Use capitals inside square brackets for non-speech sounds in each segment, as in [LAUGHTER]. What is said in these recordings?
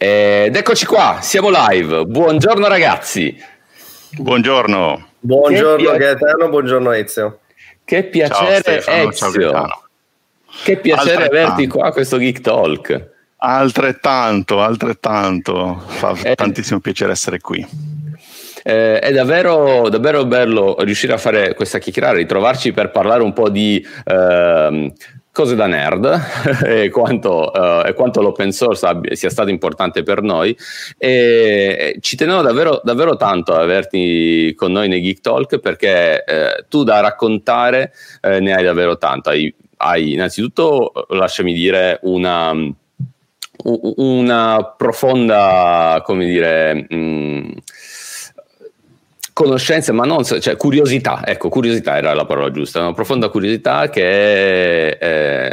Ed eccoci qua, siamo live. Buongiorno ragazzi. Buongiorno. Buongiorno che Gaetano, buongiorno Ezio. Che piacere ciao, Ezio. Ciao, che piacere averti qua a questo Geek Talk. Altrettanto, altrettanto. Fa eh, tantissimo piacere essere qui. Eh, è davvero, davvero bello riuscire a fare questa chiacchierata, ritrovarci per parlare un po' di eh, cose da nerd [LAUGHS] e, quanto, uh, e quanto, l'open source abbia, sia stato importante per noi. E ci tenevo davvero, davvero tanto ad averti con noi nei Geek Talk perché eh, tu da raccontare eh, ne hai davvero tanto. Hai, hai innanzitutto lasciami dire una una profonda come dire mh, mm, conoscenze, ma non, cioè curiosità, ecco, curiosità era la parola giusta, una profonda curiosità che eh,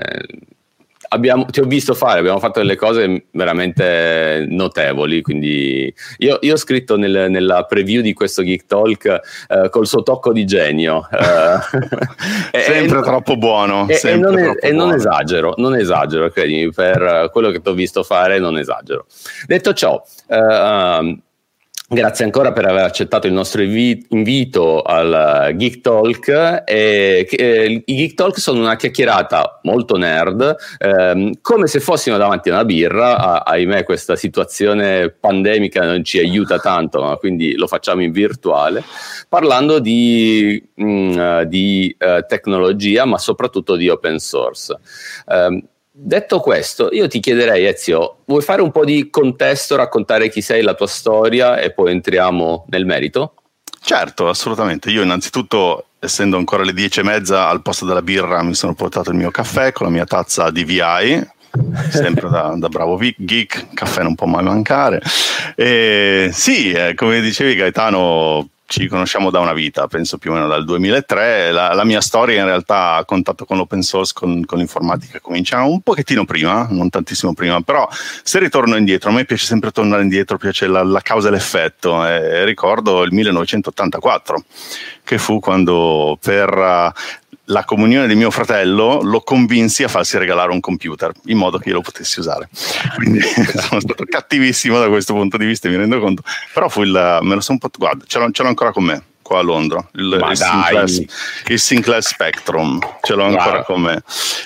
abbiamo, ti ho visto fare, abbiamo fatto delle cose veramente notevoli, quindi io, io ho scritto nel, nella preview di questo Geek Talk eh, col suo tocco di genio. Eh, [LAUGHS] sempre e, troppo buono. E, sempre non, troppo e buono. non esagero, non esagero, credimi, per quello che ti ho visto fare non esagero. Detto ciò, eh, Grazie ancora per aver accettato il nostro invito al Geek Talk. E, eh, I Geek Talk sono una chiacchierata molto nerd, ehm, come se fossimo davanti a una birra. Ah, ahimè, questa situazione pandemica non ci aiuta tanto, ma quindi lo facciamo in virtuale, parlando di, mh, mm, di uh, tecnologia, ma soprattutto di open source. Um, Detto questo, io ti chiederei, Ezio, vuoi fare un po' di contesto, raccontare chi sei, la tua storia e poi entriamo nel merito? Certo, assolutamente. Io innanzitutto, essendo ancora le dieci e mezza, al posto della birra mi sono portato il mio caffè con la mia tazza di VI, sempre da, da, bravo geek, caffè non può mai mancare. E sì, eh, come dicevi Gaetano, ci conosciamo da una vita, penso più o meno dal 2003. La, la mia storia in realtà a contatto con l'open source, con, con, l'informatica, comincia un pochettino prima, non tantissimo prima, però se ritorno indietro, a me piace sempre tornare indietro, piace la, la causa e l'effetto. E ricordo il 1984, che fu quando per la comunione di mio fratello lo convinsi a farsi regalare un computer in modo che io lo potessi usare. Quindi [LAUGHS] sono stato cattivissimo da questo punto di vista, mi rendo conto. Però fu il, me lo sono un po', guarda, ce l'ho, ce l'ho ancora con me qua a Londra, il, il, Sinclair, il Sinclair, Spectrum, ce l'ho ancora con me.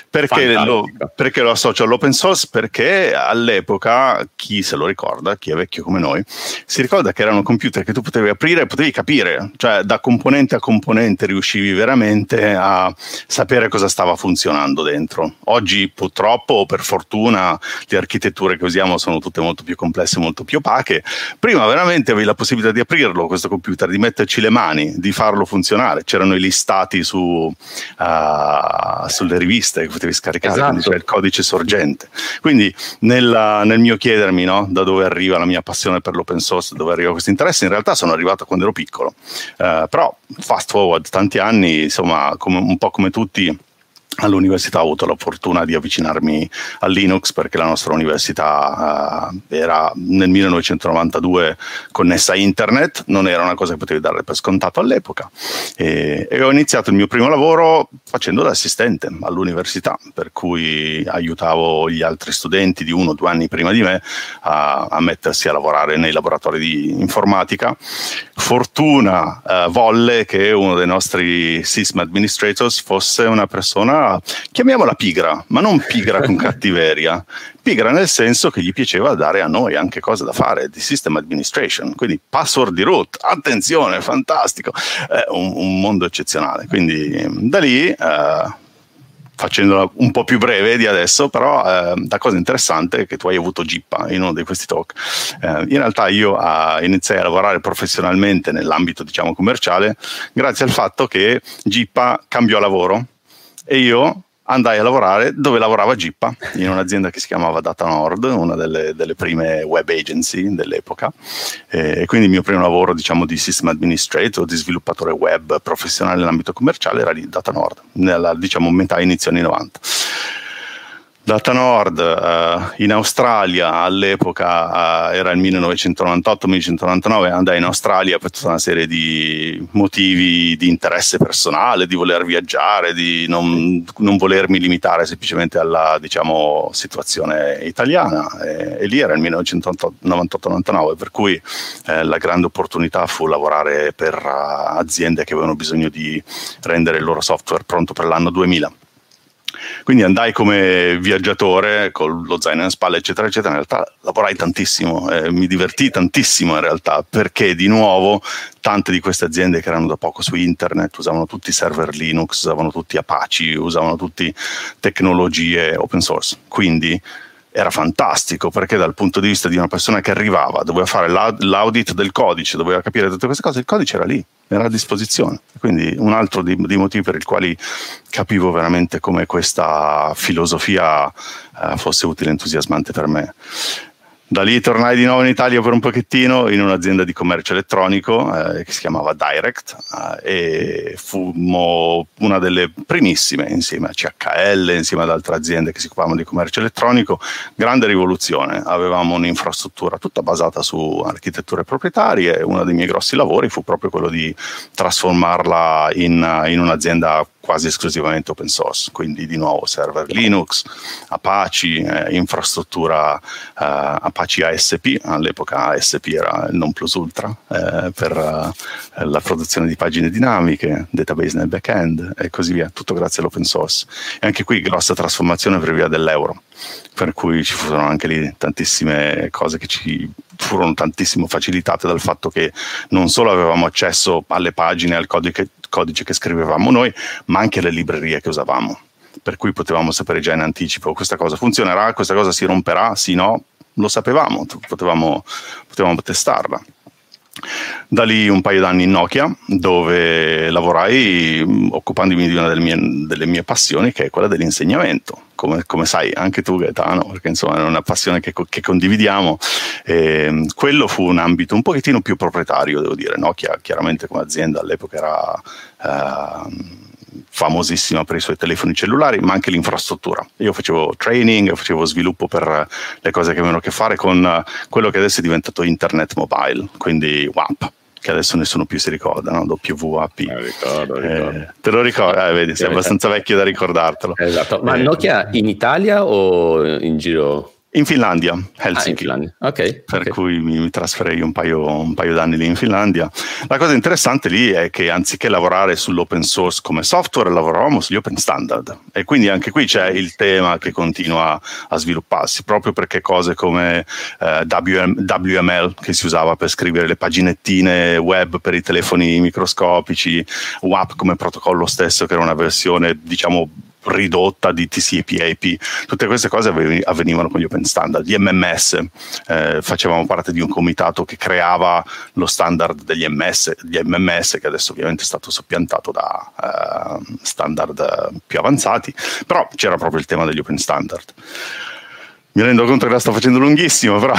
Perché lo, perché lo, associo all'open source? Perché all'epoca, chi se lo ricorda, chi è vecchio come noi, si ricorda che erano computer che tu potevi aprire e potevi capire, cioè da componente a componente riuscivi veramente a sapere cosa stava funzionando dentro. Oggi purtroppo o per fortuna le architetture che usiamo sono tutte molto più complesse, molto più opache. Prima veramente avevi la possibilità di aprirlo questo computer, di metterci le mani mani di farlo funzionare. C'erano i listati su, uh, sulle riviste che potevi scaricare, esatto. quindi c'era il codice sorgente. Quindi nella, nel mio chiedermi no, da dove arriva la mia passione per l'open source, da dove arriva questo interesse, in realtà sono arrivato quando ero piccolo. Uh, però fast forward tanti anni, insomma, come, un po' come tutti all'università ho avuto la fortuna di avvicinarmi a Linux perché la nostra università uh, era nel 1992 connessa a internet, non era una cosa che potevi dare per scontato all'epoca e, e ho iniziato il mio primo lavoro facendo l'assistente all'università, per cui aiutavo gli altri studenti di uno o due anni prima di me a, a mettersi a lavorare nei laboratori di informatica. Fortuna uh, volle che uno dei nostri system administrators fosse una persona chiamiamola pigra, ma non pigra con [LAUGHS] cattiveria, pigra nel senso che gli piaceva dare a noi anche cose da fare di system administration, quindi password di root, attenzione, fantastico, è un, un mondo eccezionale. Quindi da lì... Eh, facendola un po' più breve di adesso, però eh, la cosa interessante è che tu hai avuto Gippa in uno di questi talk. Eh, in realtà io eh, iniziai a lavorare professionalmente nell'ambito diciamo commerciale grazie al fatto che Gippa cambiò lavoro e io andai a lavorare dove lavorava Gippa, in un'azienda che si chiamava Data Nord, una delle, delle prime web agency dell'epoca. E quindi il mio primo lavoro diciamo, di system administrator, di sviluppatore web professionale nell'ambito commerciale era di Data Nord, nella diciamo, metà inizio anni 90. Data Nord uh, in Australia all'epoca uh, era il 1998-1999, andai in Australia per tutta una serie di motivi di interesse personale, di voler viaggiare, di non, non volermi limitare semplicemente alla diciamo, situazione italiana. E, e, lì era il 1998-99 per cui eh, la grande opportunità fu lavorare per uh, aziende che avevano bisogno di rendere il loro software pronto per l'anno 2000 quindi andai come viaggiatore con lo zaino in spalla, eccetera, eccetera. In realtà lavorai tantissimo, eh, mi divertì tantissimo in realtà, perché di nuovo tante di queste aziende che erano da poco su internet usavano tutti server Linux, usavano tutti Apache, usavano tutte tecnologie open source. Quindi era fantastico perché dal punto di vista di una persona che arrivava, doveva fare l'audit del codice, doveva capire tutte queste cose, il codice era lì, era a disposizione. Quindi un altro dei, dei motivi per i quali capivo veramente come questa filosofia eh, fosse utile e entusiasmante per me. Da lì tornai di nuovo in Italia per un pochettino in un'azienda di commercio elettronico eh, che si chiamava Direct eh, e fummo una delle primissime insieme a CHL, insieme ad altre aziende che si occupavano di commercio elettronico. Grande rivoluzione, avevamo un'infrastruttura tutta basata su architetture proprietarie uno dei miei grossi lavori fu proprio quello di trasformarla in, in un'azienda quasi esclusivamente open source, quindi di nuovo server Linux, Apache, eh, infrastruttura eh, Apache ASP, all'epoca ASP era il non plus ultra eh, per eh, la produzione di pagine dinamiche, database nel backend e così via, tutto grazie all'open source. E anche qui grossa trasformazione per via dell'euro, per cui ci furono anche lì tantissime cose che ci furono tantissimo facilitate dal fatto che non solo avevamo accesso alle pagine, al codice, codice che scrivevamo noi, ma anche alle librerie che usavamo. Per cui potevamo sapere già in anticipo questa cosa funzionerà, questa cosa si romperà, sì, no, lo sapevamo, potevamo, potevamo testarla. Da lì un paio d'anni in Nokia, dove lavorai mm, occupandomi di una delle mie, delle mie passioni, che è quella dell'insegnamento. Come, come, sai, anche tu Gaetano, perché insomma è una passione che, che condividiamo. E, ehm, quello fu un ambito un pochettino più proprietario, devo dire. Nokia chiaramente come azienda all'epoca era... Uh, famosissima per i suoi telefoni cellulari, ma anche l'infrastruttura. Io facevo training, facevo sviluppo per le cose che avevano a che fare con quello che adesso è diventato internet mobile, quindi WAP che adesso nessuno più si ricorda, no? WAP. Eh, ricordo, ricordo. Eh, te lo ricordi? Eh, vedi, sei abbastanza vecchio da ricordartelo. Esatto. Ma eh, Nokia in Italia o in giro? In Finlandia, Helsinki. Ah, in Finlandia. Okay, per okay. cui mi, mi trasferei un paio, un paio, d'anni lì in Finlandia. La cosa interessante lì è che anziché lavorare sull'open source come software, lavoravamo sugli open standard. E quindi anche qui c'è il tema che continua a svilupparsi, proprio perché cose come eh, WM, WML, che si usava per scrivere le paginettine web per i telefoni microscopici, WAP come protocollo stesso, che era una versione, diciamo, ridotta di TCP/IP. Tutte queste cose avvenivano con gli open standard. Gli MMS, eh, facevamo parte di un comitato che creava lo standard degli MS, MMS, che adesso ovviamente è stato soppiantato da eh, standard più avanzati, però c'era proprio il tema degli open standard. Mi rendo conto che la sto facendo lunghissimo, però.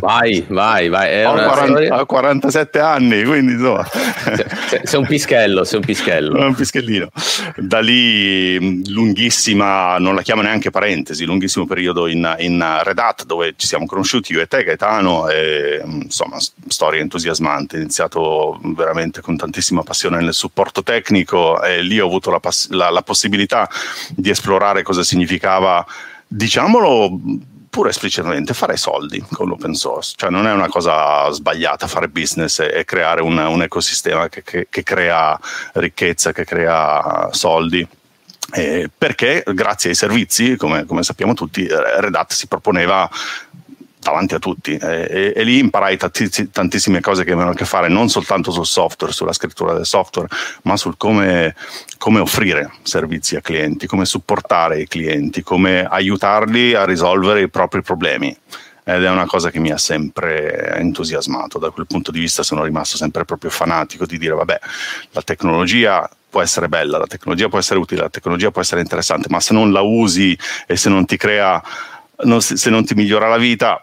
Vai, vai, vai. Ho, 40, ho, 47 anni, quindi insomma. Sei un pischello, sei un pischello. un pischellino. Da lì, lunghissima, non la chiamo neanche parentesi, lunghissimo periodo in, in Red Hat, dove ci siamo conosciuti io e te, Gaetano, e insomma, storia entusiasmante. Ho iniziato veramente con tantissima passione nel supporto tecnico e lì ho avuto la, la, la possibilità di esplorare cosa significava diciamolo pure esplicitamente fare soldi con l'open source, cioè non è una cosa sbagliata fare business e, e creare un, un ecosistema che, che, che, crea ricchezza, che crea soldi. Eh, perché grazie ai servizi, come, come sappiamo tutti, Red Hat si proponeva davanti a tutti e, e, e lì imparai tantiss- tantissime cose che avevano a che fare non soltanto sul software, sulla scrittura del software, ma sul come, come offrire servizi a clienti, come supportare i clienti, come aiutarli a risolvere i propri problemi ed è una cosa che mi ha sempre entusiasmato. Da quel punto di vista sono rimasto sempre proprio fanatico di dire vabbè, la tecnologia può essere bella, la tecnologia può essere utile, la tecnologia può essere interessante, ma se non la usi e se non ti crea, se non ti migliora la vita,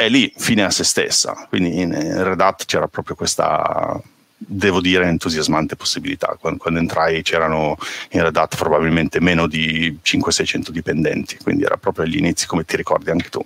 è lì fine a se stessa. Quindi in Red Hat c'era proprio questa, devo dire, entusiasmante possibilità. Quando, quando, entrai c'erano in Red Hat probabilmente meno di 500-600 dipendenti, quindi era proprio agli inizi, come ti ricordi anche tu,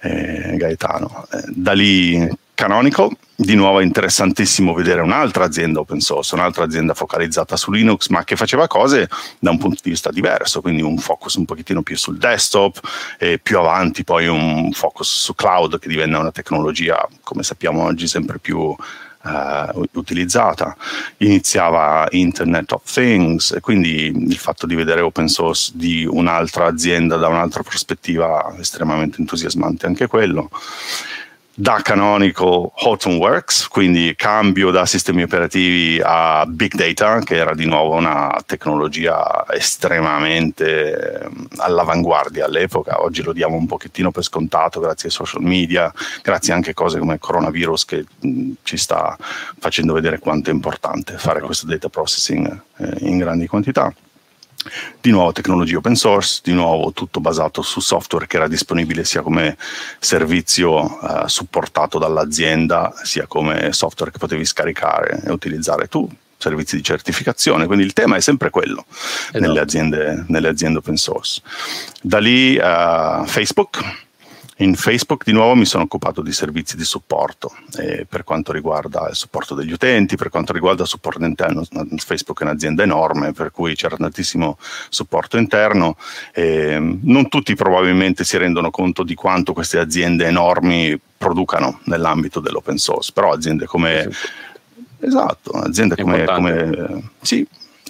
eh, Gaetano. Eh, da lì Canonical, di nuovo è interessantissimo vedere un'altra azienda open source, un'altra azienda focalizzata su Linux, ma che faceva cose da un punto di vista diverso, quindi un focus un pochettino più sul desktop e più avanti poi un focus su cloud che divenne una tecnologia, come sappiamo oggi, sempre più Uh, utilizzata, iniziava Internet of Things e quindi il fatto di vedere open source di un'altra azienda da un'altra prospettiva estremamente entusiasmante anche quello da canonico Hortonworks, quindi cambio da sistemi operativi a big data, che era di nuovo una tecnologia estremamente ehm, all'avanguardia all'epoca. Oggi lo diamo un pochettino per scontato grazie ai social media, grazie anche a cose come il coronavirus che ci sta facendo vedere quanto è importante fare questo data processing eh, in grandi quantità. Di nuovo tecnologia open source, di nuovo tutto basato su software che era disponibile sia come servizio eh, supportato dall'azienda, sia come software che potevi scaricare e utilizzare tu, servizi di certificazione, quindi il tema è sempre quello esatto. nelle, aziende, nelle, aziende, open source. Da lì uh, Facebook, in Facebook di nuovo mi sono occupato di servizi di supporto eh, per quanto riguarda il supporto degli utenti, per quanto riguarda il supporto interno. Facebook è un'azienda enorme per cui c'era tantissimo supporto interno. Eh, non tutti probabilmente si rendono conto di quanto queste aziende enormi producano nell'ambito dell'open source, però aziende come... Esatto, aziende come, come, sì,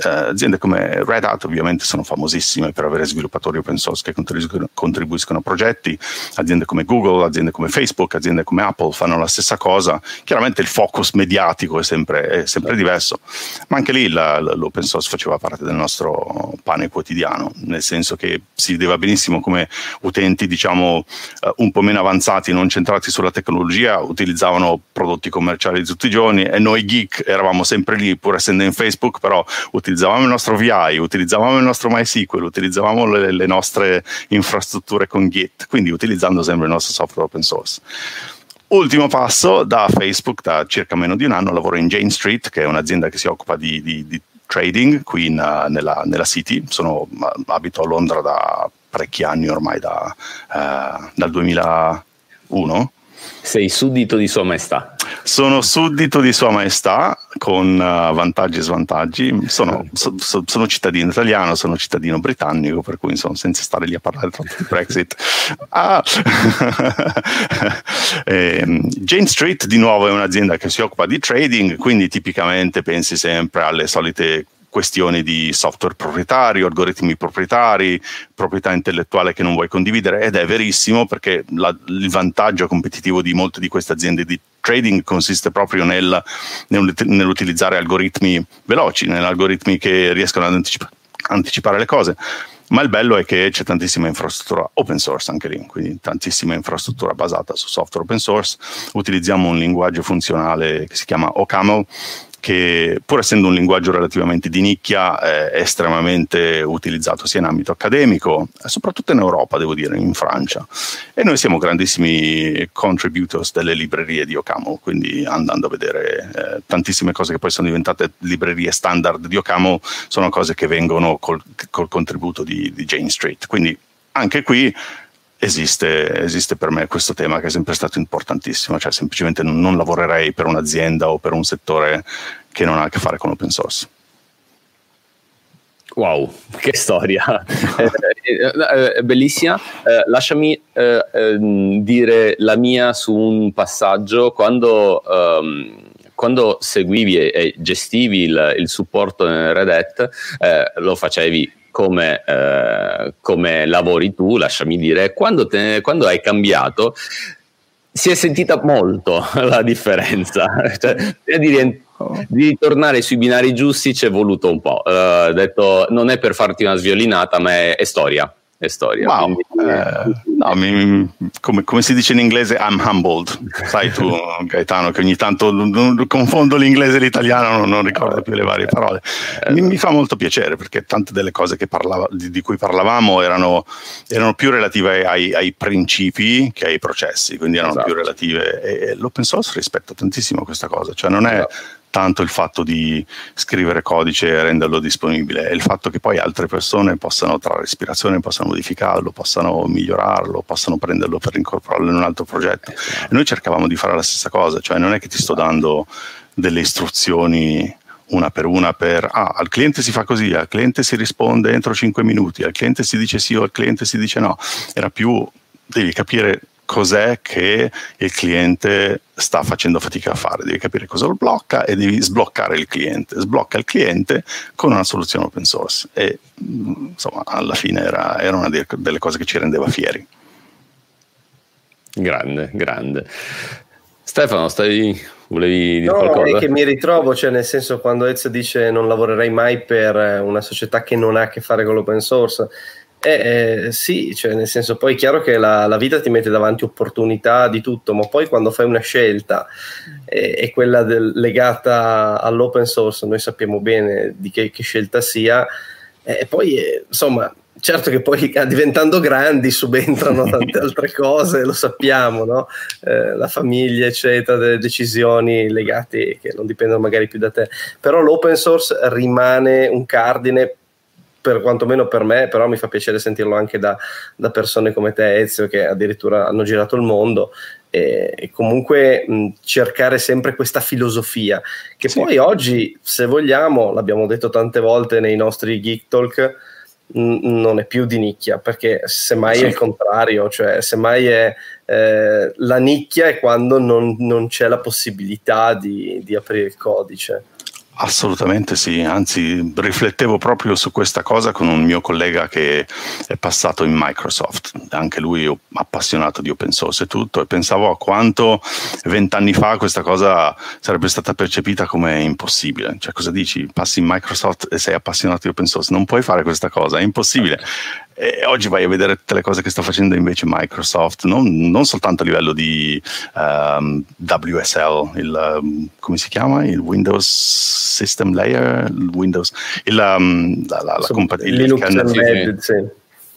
aziende come Red Hat ovviamente sono famosissime per avere sviluppatori open source che contribuiscono, contribuiscono, a progetti, aziende come Google, aziende come Facebook, aziende come Apple fanno la stessa cosa, chiaramente il focus mediatico è sempre, è sempre diverso, ma anche lì la, l'open source faceva parte del nostro pane quotidiano, nel senso che si vedeva benissimo come utenti diciamo uh, un po' meno avanzati, non centrati sulla tecnologia, utilizzavano prodotti commerciali di tutti i giorni e noi geek eravamo sempre lì, pur essendo in Facebook, però utilizzavamo utilizzavamo il nostro VI, utilizzavamo il nostro MySQL, utilizzavamo le, le nostre infrastrutture con Git, quindi utilizzando sempre il nostro software open source. Ultimo passo, da Facebook da circa meno di un anno lavoro in Jane Street, che è un'azienda che si occupa di, di, di trading qui in, nella, nella, City. Sono, abito a Londra da parecchi anni ormai, da, uh, dal 2001. Sei suddito di Sua Maestà. Sono suddito di Sua Maestà con uh, vantaggi e svantaggi. Sono, so, so, sono, cittadino italiano, sono cittadino britannico, per cui insomma, senza stare lì a parlare troppo di Brexit. [LAUGHS] Ah. [LAUGHS] eh, Jane Street di nuovo è un'azienda che si occupa di trading, quindi tipicamente pensi sempre alle solite questioni di software proprietario, algoritmi proprietari, proprietà intellettuale che non vuoi condividere ed è verissimo perché la, il vantaggio competitivo di molte di queste aziende di trading consiste proprio nel, nell'utilizzare algoritmi veloci, negli algoritmi che riescono ad anticipa- anticipare le cose. Ma il bello è che c'è tantissima infrastruttura open source anche lì, quindi tantissima infrastruttura basata su software open source. Utilizziamo un linguaggio funzionale che si chiama OCaml, che pur essendo un linguaggio relativamente di nicchia è estremamente utilizzato sia in ambito accademico, soprattutto in Europa, devo dire, in Francia. E noi siamo grandissimi contributors delle librerie di Ocamo, quindi andando a vedere eh, tantissime cose che poi sono diventate librerie standard di Ocamo, sono cose che vengono col, col contributo di, di Jane Street. Quindi anche qui Esiste, esiste, per me questo tema che è sempre stato importantissimo, cioè semplicemente non, lavorerei per un'azienda o per un settore che non ha a che fare con open source. Wow, che storia, [LAUGHS] eh, eh, bellissima. Eh, lasciami eh, ehm, dire la mia su un passaggio. Quando, um, quando seguivi e, e gestivi il, il, supporto nel Red Hat, eh, lo facevi come, eh, come, lavori tu, lasciami dire, quando, te, quando, hai cambiato si è sentita molto [LAUGHS] la differenza. [LAUGHS] cioè, di, ritornare sui binari giusti ci è voluto un po'. Uh, detto, non è per farti una sviolinata, ma è, è storia è storia. Wow. Quindi, eh, no, mi, come, come, si dice in inglese, I'm humbled. Sai tu, [LAUGHS] Gaetano, che ogni tanto confondo l'inglese e l'italiano, non, non ricordo più le varie parole. Mi, mi, fa molto piacere perché tante delle cose parlava, di, di, cui parlavamo erano, erano più relative ai, ai, principi che ai processi, quindi erano esatto. più relative. E, e l'open source rispetta tantissimo questa cosa, cioè non è. Esatto tanto il fatto di scrivere codice e renderlo disponibile, è il fatto che poi altre persone possano trarre ispirazione, possano modificarlo, possano migliorarlo, possano prenderlo per incorporarlo in un altro progetto. E noi cercavamo di fare la stessa cosa, cioè non è che ti sto dando delle istruzioni una per una per ah, al cliente si fa così, al cliente si risponde entro 5 minuti, al cliente si dice sì o al cliente si dice no. Era più devi capire cos'è che il cliente sta facendo fatica a fare, devi capire cosa lo blocca e devi sbloccare il cliente. Sblocca il cliente con una soluzione open source e insomma alla fine era, era una delle cose che ci rendeva fieri. Grande, grande. Stefano, stai Volevi dire no, qualcosa? è che mi ritrovo, cioè nel senso quando Ezio dice non lavorerei mai per una società che non ha a che fare con l'open source, eh, eh, sì, cioè nel senso poi è chiaro che la, la, vita ti mette davanti opportunità di tutto, ma poi quando fai una scelta eh, è quella del, legata all'open source, noi sappiamo bene di che, che scelta sia, eh, e poi eh, insomma certo che poi diventando grandi subentrano tante [LAUGHS] altre cose, lo sappiamo, no? eh, la famiglia, eccetera, delle decisioni legate che non dipendono magari più da te. Però l'open source rimane un cardine per quantomeno per me, però mi fa piacere sentirlo anche da, da persone come te, Ezio, che addirittura hanno girato il mondo. E, e comunque mh, cercare sempre questa filosofia che sì. poi oggi, se vogliamo, l'abbiamo detto tante volte nei nostri Geek Talk, non è più di nicchia, perché semmai sì. è il contrario, cioè semmai è eh, la nicchia è quando non, non c'è la possibilità di, di aprire il codice. Assolutamente sì, anzi riflettevo proprio su questa cosa con un mio collega che è passato in Microsoft, anche lui appassionato di open source e tutto, e pensavo a quanto vent'anni fa questa cosa sarebbe stata percepita come impossibile. Cioè cosa dici? Passi in Microsoft e sei appassionato di open source, non puoi fare questa cosa, è impossibile. E oggi vai a vedere tutte le cose che sta facendo invece Microsoft, non, non soltanto a livello di um, ehm, WSL, il, um, come si chiama? Il Windows System Layer, il Windows, il, um, la, la, la il Linux Embedded, sì.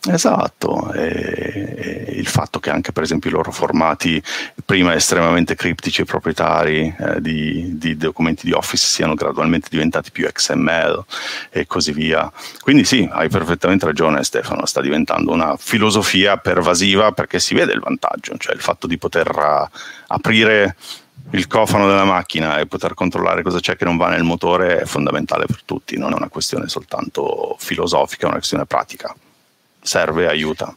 Esatto, e, e il fatto che anche per esempio i loro formati prima estremamente criptici e proprietari eh, di, di, documenti di Office siano gradualmente diventati più XML e così via. Quindi sì, hai perfettamente ragione Stefano, sta diventando una filosofia pervasiva perché si vede il vantaggio, cioè il fatto di poter uh, aprire il cofano della macchina e poter controllare cosa c'è che non va nel motore è fondamentale per tutti, non è una questione soltanto filosofica, è una questione pratica serve, aiuta.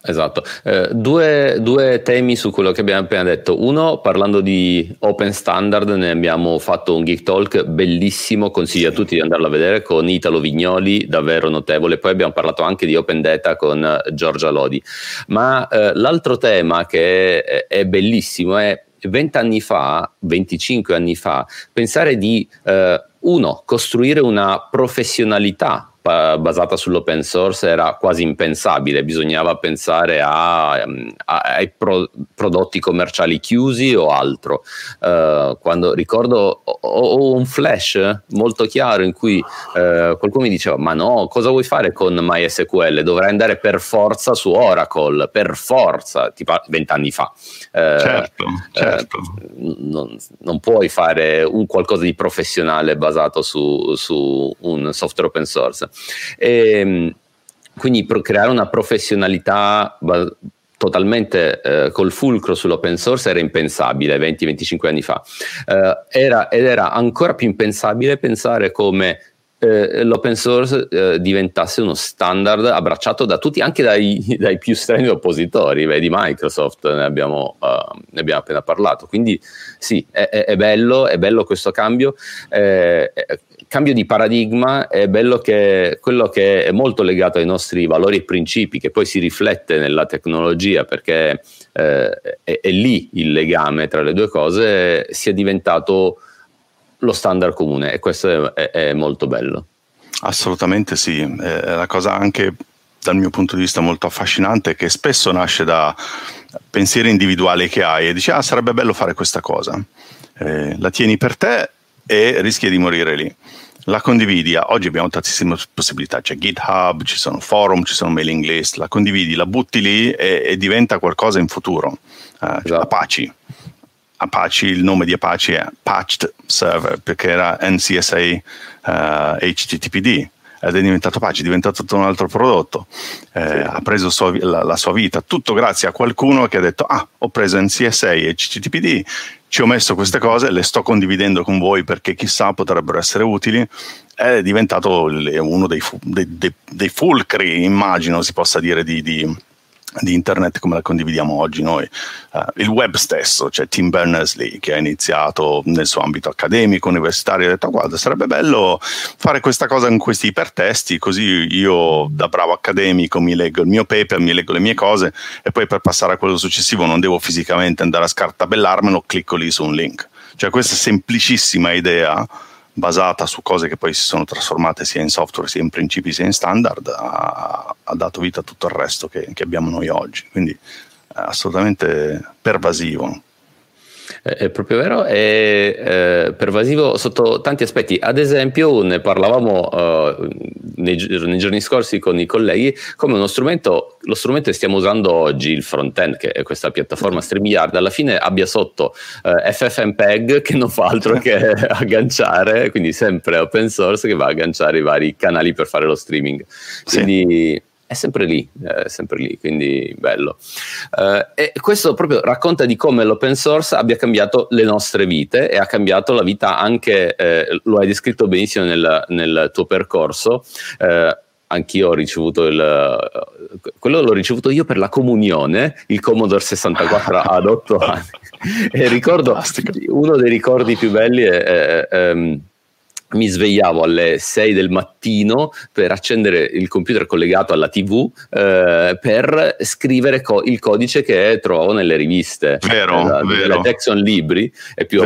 Esatto, eh, due, due, temi su quello che abbiamo appena detto. Uno, parlando di open standard, ne abbiamo fatto un Geek Talk bellissimo, consiglio a tutti di andarlo a vedere con Italo Vignoli, davvero notevole. Poi abbiamo parlato anche di open data con Giorgia Lodi. Ma eh, l'altro tema che è, è bellissimo è 20 anni fa, 25 anni fa, pensare di, eh, uno, costruire una professionalità basata sull'open source era quasi impensabile, bisognava pensare a, ehm, a, ai pro, prodotti commerciali chiusi o altro. Uh, quando ricordo ho, ho, un flash molto chiaro in cui uh, qualcuno mi diceva ma no, cosa vuoi fare con MySQL? Dovrai andare per forza su Oracle, per forza, tipo vent'anni fa. Uh, certo, certo. Non, non, puoi fare un qualcosa di professionale basato su, su un software open source. E, ehm, quindi creare una professionalità totalmente eh, col fulcro sull'open source era impensabile 20-25 anni fa. Eh, era, ed era ancora più impensabile pensare come eh, l'open source eh, diventasse uno standard abbracciato da tutti, anche dai, [LAUGHS] dai più strani oppositori, vedi Microsoft, ne abbiamo, uh, ne abbiamo, appena parlato. Quindi sì, è, è, è, bello, è bello questo cambio. Eh, cambio di paradigma è bello che quello che è molto legato ai nostri valori e principi, che poi si riflette nella tecnologia, perché eh, è, è, lì il legame tra le due cose, sia diventato lo standard comune e questo è, è molto bello. Assolutamente sì, è la cosa anche dal mio punto di vista molto affascinante che spesso nasce da pensieri individuali che hai e dici ah sarebbe bello fare questa cosa, eh, la tieni per te e rischia di morire lì. La condividi, oggi abbiamo tantissime possibilità, c'è GitHub, ci sono forum, ci sono mailing list, la condividi, la butti lì e, e diventa qualcosa in futuro. Uh, esatto. Apache, Apache, il nome di Apache è Patched Server perché era NCSA uh, HTTPD ed è diventato Apache, è diventato tutto un altro prodotto, eh, sì. ha preso sua, la, la, sua vita, tutto grazie a qualcuno che ha detto ah ho preso NCSA HTTPD, ci ho messo queste cose, le sto condividendo con voi perché chissà potrebbero essere utili, è diventato uno dei, dei, dei, dei fulcri, immagino si possa dire, di, di di internet come la condividiamo oggi noi. Uh, il web stesso, cioè Tim Berners-Lee che ha iniziato nel suo ambito accademico, universitario, ha detto guarda sarebbe bello fare questa cosa con questi ipertesti, così io da bravo accademico mi leggo il mio paper, mi leggo le mie cose e poi per passare a quello successivo non devo fisicamente andare a scartabellarmelo, clicco lì su un link. Cioè questa semplicissima idea basata su cose che poi si sono trasformate sia in software, sia in principi, sia in standard, ha, ha dato vita a tutto il resto che, che abbiamo noi oggi. Quindi è assolutamente pervasivo. È proprio vero, è eh, pervasivo sotto tanti aspetti. Ad esempio, ne parlavamo uh, nei, nei, giorni scorsi con i colleghi, come uno strumento, lo strumento che stiamo usando oggi, il front-end, che è questa piattaforma StreamYard, alla fine abbia sotto eh, FFmpeg che non fa altro che [LAUGHS] agganciare, quindi sempre open source che va a agganciare i vari canali per fare lo streaming. Quindi sì è sempre lì, è sempre lì, quindi bello. Uh, e questo proprio racconta di come l'open source abbia cambiato le nostre vite e ha cambiato la vita anche, eh, lo hai descritto benissimo nel, nel tuo percorso. Uh, anch'io ho ricevuto il quello l'ho ricevuto io per la comunione il Commodore 64 [LAUGHS] ad 8 anni e ricordo uno dei ricordi più belli è, è, è um, mi svegliavo alle 6 del mattino per accendere il computer collegato alla TV eh, per scrivere co- il codice che trovavo nelle riviste vero, eh, vero. Texon Libri e più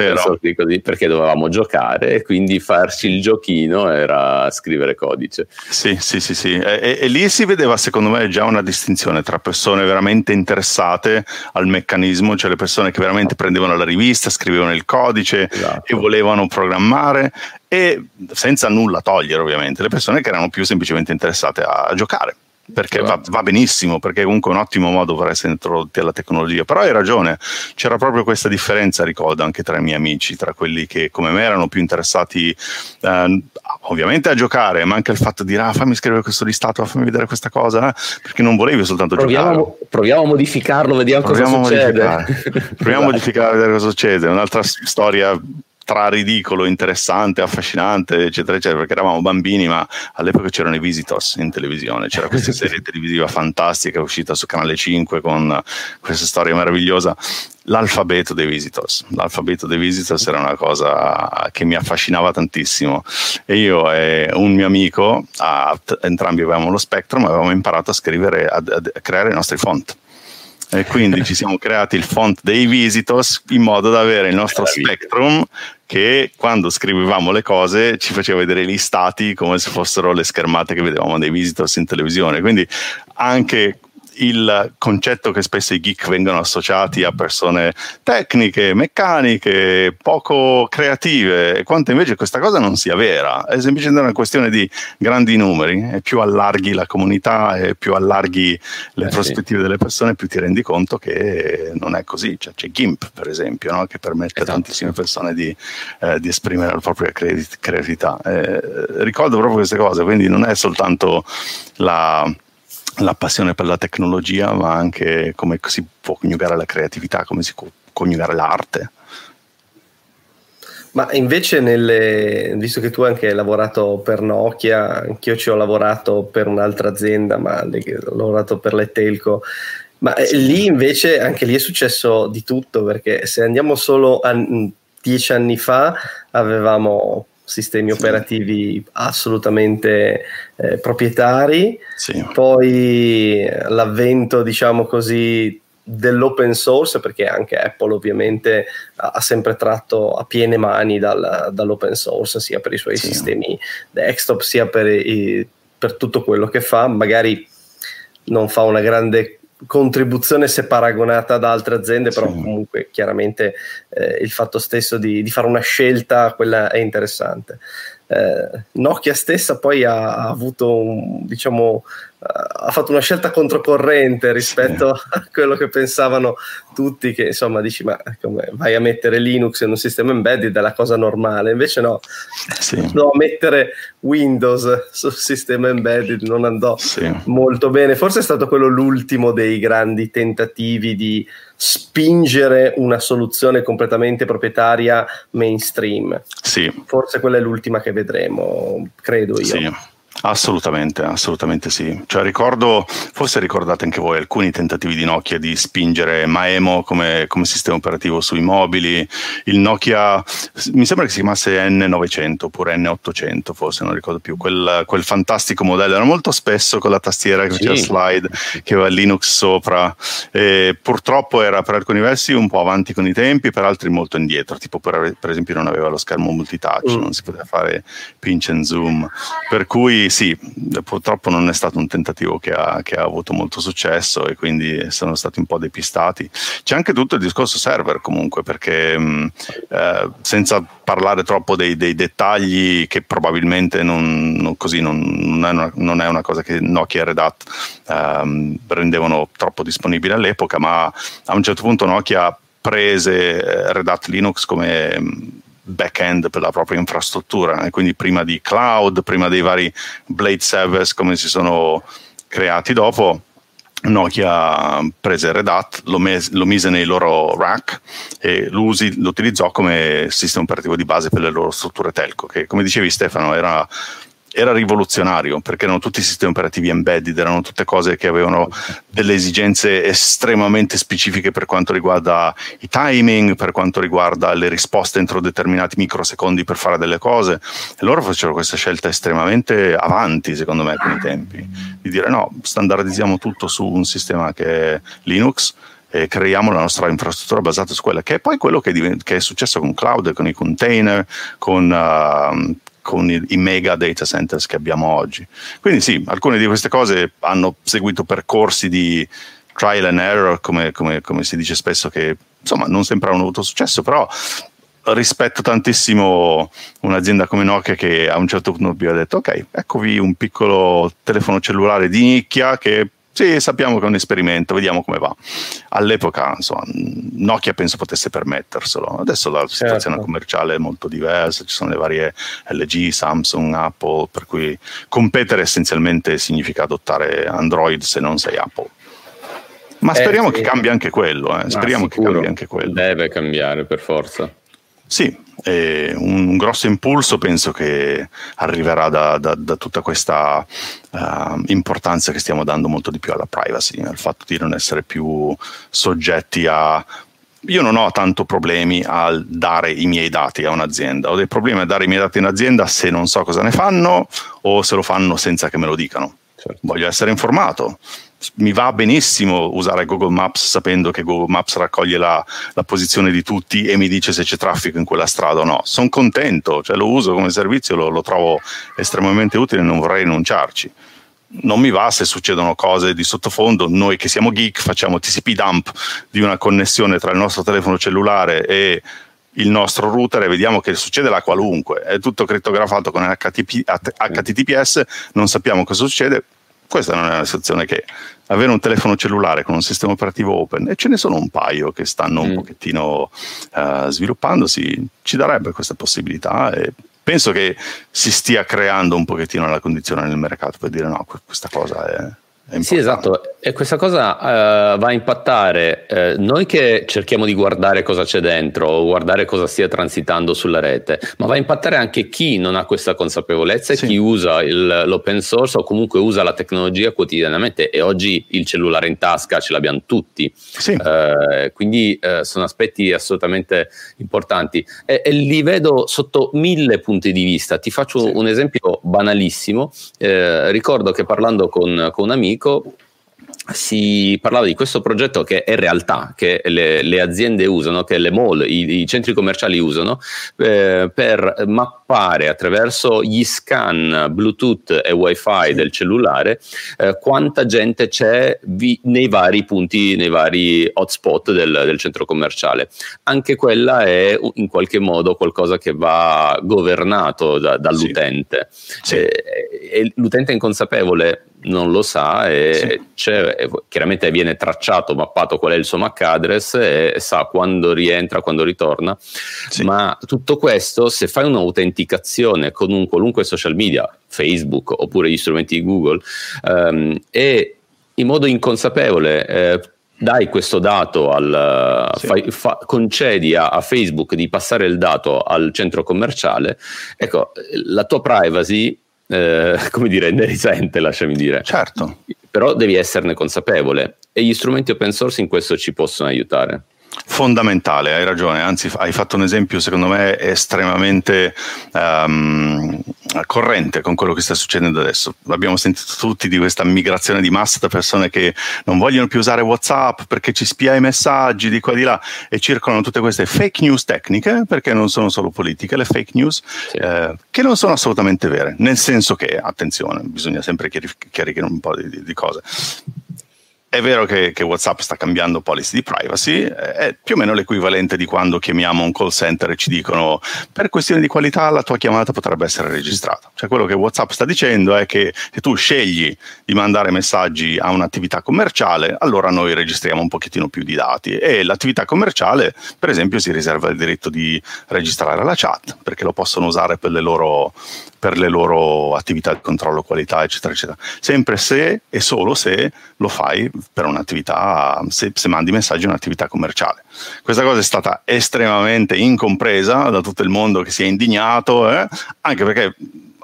così perché dovevamo giocare e quindi farci il giochino era scrivere codice sì sì sì, sì. E, e, lì si vedeva secondo me già una distinzione tra persone veramente interessate al meccanismo cioè le persone che veramente prendevano la rivista scrivevano il codice esatto. e volevano programmare e senza nulla togliere ovviamente le persone che erano più semplicemente interessate a, giocare perché va, va, benissimo, perché comunque è un ottimo modo per essere introdotti alla tecnologia. Però hai ragione, c'era proprio questa differenza, ricordo, anche tra i miei amici, tra quelli che come me erano più interessati eh, ovviamente a giocare, ma anche il fatto di dire ah, fammi scrivere questo listato, fammi vedere questa cosa, perché non volevi soltanto proviamo, giocare. Proviamo a modificarlo, vediamo proviamo cosa succede. Modificare. proviamo a modificare, vedere cosa succede. Un'altra storia tra ridicolo, interessante, affascinante, eccetera, eccetera, perché eravamo bambini, ma all'epoca c'erano i Visitors in televisione, c'era questa [LAUGHS] serie televisiva fantastica uscita su Canale 5 con questa storia meravigliosa. L'alfabeto dei Visitors. L'alfabeto dei Visitors era una cosa che mi affascinava tantissimo. E io e un mio amico, a, entrambi avevamo lo Spectrum, avevamo imparato a scrivere, a, a creare i nostri font e quindi ci siamo creati il font dei visitors in modo da avere il nostro spectrum che quando scrivevamo le cose ci faceva vedere i listati come se fossero le schermate che vedevamo dei visitors in televisione. Quindi anche il concetto che spesso i geek vengono associati a persone tecniche, meccaniche, poco creative, quanto invece questa cosa non sia vera, è semplicemente una questione di grandi numeri, e più allarghi la comunità e più allarghi le eh prospettive sì. delle persone, più ti rendi conto che non è così. Cioè, c'è GIMP, per esempio, no? che permette esatto. a tantissime persone di, eh, di, esprimere la propria creatività. Eh, ricordo proprio queste cose, quindi non è soltanto la la passione per la tecnologia, ma anche come si può coniugare la creatività, come si può coniugare l'arte. Ma invece, nelle, visto che tu anche hai lavorato per Nokia, anch'io ci ho lavorato per un'altra azienda, ma ho lavorato per le telco. Ma eh, sì. lì invece, anche lì è successo di tutto, perché se andiamo solo a dieci anni fa, avevamo sistemi sì. operativi assolutamente eh, proprietari, sì. poi l'avvento, diciamo così, dell'open source, perché anche Apple ovviamente ha, sempre tratto a piene mani dal, dall'open source, sia per i suoi sì. sistemi desktop, sia per, i, per tutto quello che fa, magari non fa una grande contribuzione se paragonata ad altre aziende, però sì. comunque chiaramente eh, il fatto stesso di, di, fare una scelta, quella è interessante. eh, Nokia stessa poi ha, ha avuto un, diciamo, ha fatto una scelta controcorrente rispetto sì. a quello che pensavano tutti che insomma dici ma come vai a mettere Linux in un sistema embedded è la cosa normale invece no sì. no mettere Windows sul sistema embedded non andò sì. molto bene forse è stato quello l'ultimo dei grandi tentativi di spingere una soluzione completamente proprietaria mainstream sì. forse quella è l'ultima che vedremo credo io sì. Assolutamente, assolutamente sì. Cioè, ricordo, forse ricordate anche voi alcuni tentativi di Nokia di spingere Maemo come, come, sistema operativo sui mobili. Il Nokia, mi sembra che si chiamasse N900 oppure N800, forse non ricordo più. Quel, quel fantastico modello era molto spesso con la tastiera che sì. faceva slide, che aveva Linux sopra. E purtroppo era per alcuni versi un po' avanti con i tempi, per altri molto indietro. Tipo, per, per esempio, non aveva lo schermo multitouch, mm. non si poteva fare pinch and zoom. Per cui sì, purtroppo non è stato un tentativo che ha, che ha, avuto molto successo e quindi sono stati un po' depistati. C'è anche tutto il discorso server comunque, perché mh, mm, eh, senza parlare troppo dei, dei, dettagli che probabilmente non, non, così non, non, è una, non, è una, cosa che Nokia e Red Hat ehm, rendevano troppo disponibile all'epoca, ma a un certo punto Nokia prese eh, Red Hat Linux come mm, back-end per la propria infrastruttura, e quindi prima di cloud, prima dei vari blade servers come si sono creati dopo. Nokia prese Red Hat, lo, mes- lo mise nei loro rack e lo, usi- lo utilizzò come sistema operativo di base per le loro strutture telco, che come dicevi Stefano era era rivoluzionario perché erano tutti sistemi operativi embedded, erano tutte cose che avevano delle esigenze estremamente specifiche per quanto riguarda i timing, per quanto riguarda le risposte entro determinati microsecondi per fare delle cose. E loro facevano questa scelta estremamente avanti, secondo me, con i tempi, di dire no, standardizziamo tutto su un sistema che è Linux e creiamo la nostra infrastruttura basata su quella, che è poi quello che, divent- che è successo con cloud, con i container, con, uh, con i, i, mega data centers che abbiamo oggi. Quindi sì, alcune di queste cose hanno seguito percorsi di trial and error, come, come, come si dice spesso, che insomma non sempre hanno avuto successo, però rispetto tantissimo un'azienda come Nokia che a un certo punto abbiamo detto ok, eccovi un piccolo telefono cellulare di nicchia che sì, sappiamo che è un esperimento, vediamo come va. All'epoca, insomma, Nokia penso potesse permetterselo. Adesso la certo. situazione commerciale è molto diversa, ci sono le varie LG, Samsung, Apple, per cui competere essenzialmente significa adottare Android se non sei Apple. Ma eh, speriamo sì. che cambi anche quello, eh. speriamo che cambi anche quello. Deve cambiare per forza. Sì, un, un, grosso impulso penso che arriverà da, da, da tutta questa uh, importanza che stiamo dando molto di più alla privacy, al fatto di non essere più soggetti a io non ho tanto problemi a dare i miei dati a un'azienda, ho dei problemi a dare i miei dati a un'azienda se non so cosa ne fanno o se lo fanno senza che me lo dicano. Certo. Voglio essere informato mi va benissimo usare Google Maps sapendo che Google Maps raccoglie la, la, posizione di tutti e mi dice se c'è traffico in quella strada o no. Sono contento, cioè lo uso come servizio, lo, lo trovo estremamente utile e non vorrei rinunciarci. Non mi va se succedono cose di sottofondo. Noi che siamo geek facciamo TCP dump di una connessione tra il nostro telefono cellulare e il nostro router e vediamo che succede la qualunque. È tutto crittografato con HTTP, HTTPS, non sappiamo cosa succede questa non è una situazione che avere un telefono cellulare con un sistema operativo open, e ce ne sono un paio che stanno mm. un pochettino uh, sviluppandosi, ci darebbe questa possibilità e penso che si stia creando un pochettino la condizione nel mercato per dire no, questa cosa è sì, esatto, e questa cosa uh, va a impattare uh, noi che cerchiamo di guardare cosa c'è dentro o guardare cosa stia transitando sulla rete, ma va a impattare anche chi non ha questa consapevolezza sì. e chi usa il, l'open source o comunque usa la tecnologia quotidianamente e oggi il cellulare in tasca ce l'abbiamo tutti, sì. uh, quindi sono aspetti assolutamente importanti e, e, li vedo sotto mille punti di vista. Ti faccio sì. un esempio banalissimo, ricordo che parlando con, con un amico amico si parlava di questo progetto che è realtà, che le, le aziende usano, che le mall, i, i centri commerciali usano eh, per mappare attraverso gli scan Bluetooth e WiFi del cellulare eh, quanta gente c'è vi, nei vari punti, nei vari hotspot del, del, centro commerciale. Anche quella è in qualche modo qualcosa che va governato da, dall'utente. Sì. Sì. Eh, l'utente inconsapevole non lo sa e sì. chiaramente viene tracciato, mappato qual è il suo MAC address e sa quando rientra, quando ritorna, sì. ma tutto questo se fai un'autenticazione con un qualunque social media, Facebook oppure gli strumenti di Google, um, e in modo inconsapevole eh, dai questo dato al sì. fai, fa, concedi a, a, Facebook di passare il dato al centro commerciale, ecco, la tua privacy eh, come dire, ne risente, lasciami dire. Certo. Però devi esserne consapevole e gli strumenti open source in questo ci possono aiutare. Fondamentale, hai ragione, anzi hai fatto un esempio secondo me estremamente um, corrente con quello che sta succedendo adesso. Abbiamo sentito tutti di questa migrazione di massa da persone che non vogliono più usare WhatsApp perché ci spia i messaggi di qua e di là e circolano tutte queste fake news tecniche, perché non sono solo politiche, le fake news, sì. eh, che non sono assolutamente vere, nel senso che, attenzione, bisogna sempre chiarire un po' di, di cose è vero che, che, WhatsApp sta cambiando policy di privacy, è più o meno l'equivalente di quando chiamiamo un call center e ci dicono per questioni di qualità la tua chiamata potrebbe essere registrata. Cioè quello che WhatsApp sta dicendo è che se tu scegli di mandare messaggi a un'attività commerciale, allora noi registriamo un pochettino più di dati e l'attività commerciale, per esempio, si riserva il diritto di registrare la chat perché lo possono usare per le loro per le loro attività di controllo qualità, eccetera, eccetera. Sempre se e solo se lo fai per un'attività, se, se mandi messaggi a un'attività commerciale. Questa cosa è stata estremamente incompresa da tutto il mondo che si è indignato, eh? anche perché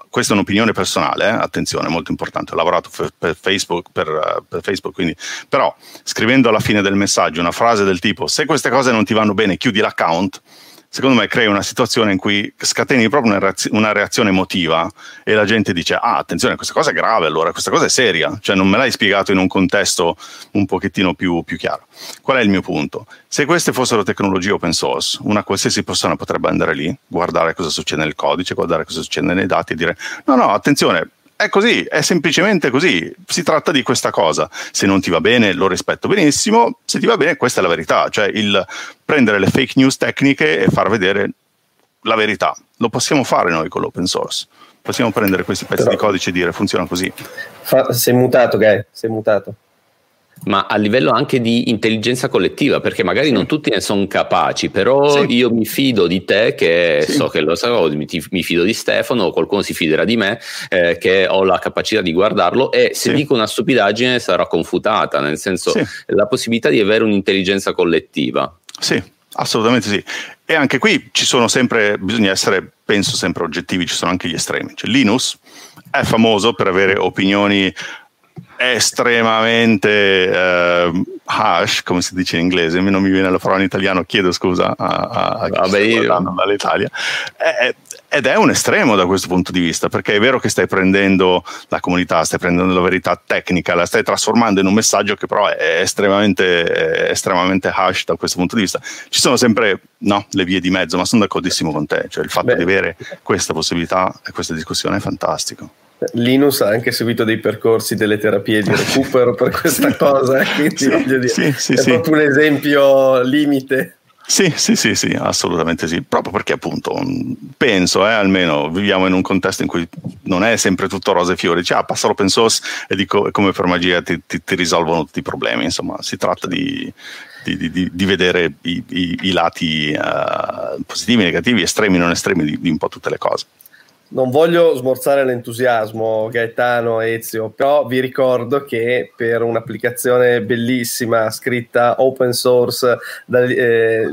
questa è un'opinione personale, eh? attenzione, molto importante. Ho lavorato per, Facebook, per, per, Facebook, quindi, però scrivendo alla fine del messaggio una frase del tipo: Se queste cose non ti vanno bene, chiudi l'account secondo me crea una situazione in cui scateni proprio una, una, reazione emotiva e la gente dice ah attenzione questa cosa è grave allora questa cosa è seria. Cioè non me l'hai spiegato in un contesto un pochettino più, più chiaro. Qual è il mio punto? Se queste fossero tecnologie open source una qualsiasi persona potrebbe andare lì guardare cosa succede nel codice guardare cosa succede nei dati e dire no no attenzione è così, è semplicemente così. Si tratta di questa cosa. Se non ti va bene, lo rispetto benissimo. Se ti va bene, questa è la verità. Cioè, il prendere le fake news tecniche e far vedere la verità. Lo possiamo fare noi con l'open source. Possiamo prendere questi pezzi Però, di codice e dire funziona così. Fa, sei mutato, Gai, sei mutato ma a livello anche di intelligenza collettiva, perché magari sì. non tutti ne sono capaci, però sì. io mi fido di te, che sì. so che lo sarò, mi, mi, fido di Stefano, qualcuno si fiderà di me, eh, che ho la capacità di guardarlo e se dico una stupidaggine sarà confutata, nel senso la possibilità di avere un'intelligenza collettiva. Sì, assolutamente sì. E anche qui ci sono sempre, bisogna essere, penso, sempre oggettivi, ci sono anche gli estremi. Cioè, Linus è famoso per avere opinioni estremamente eh, harsh, come si dice in inglese, non mi viene la parola in italiano, chiedo scusa a, a, a chi Vabbè, sta dall'Italia, è, ed è un estremo da questo punto di vista, perché è vero che stai prendendo la comunità, stai prendendo la verità tecnica, la stai trasformando in un messaggio che però è estremamente, è estremamente harsh da questo punto di vista. Ci sono sempre no, le vie di mezzo, ma sono d'accordissimo con te, cioè il fatto Beh. di avere questa possibilità e questa discussione è fantastico. Linus ha anche seguito dei percorsi delle terapie di recupero per questa [LAUGHS] cosa, quindi sì, dire, sì, sì, è proprio un esempio limite. Sì, sì, sì, sì, assolutamente sì, proprio perché appunto penso, eh, almeno viviamo in un contesto in cui non è sempre tutto rose e fiori, dici ah passa l'open source e dico, come per magia ti, ti, ti, risolvono tutti i problemi, insomma si tratta di, di, di, di vedere i, i, i lati uh, positivi, negativi, estremi, non estremi di un po' tutte le cose non voglio smorzare l'entusiasmo Gaetano Ezio, però vi ricordo che per un'applicazione bellissima scritta open source da, eh,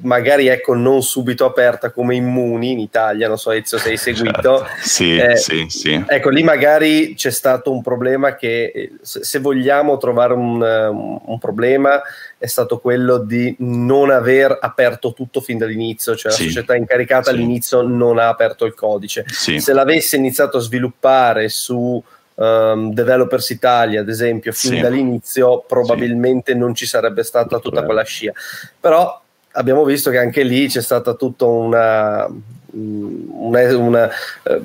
magari ecco non subito aperta come Immuni in Italia, non so Ezio se hai seguito. Certo. Sì, eh, sì, sì. Ecco, lì magari c'è stato un problema che eh, se vogliamo trovare un, un, problema è stato quello di non aver aperto tutto fin dall'inizio, cioè sì. la società incaricata sì. all'inizio non ha aperto il codice. Sì. Se l'avesse iniziato a sviluppare su um, Developers Italia, ad esempio, fin dall'inizio, probabilmente non ci sarebbe stata tutta quella scia. Però abbiamo visto che anche lì c'è stata tutta una, una, una, eh,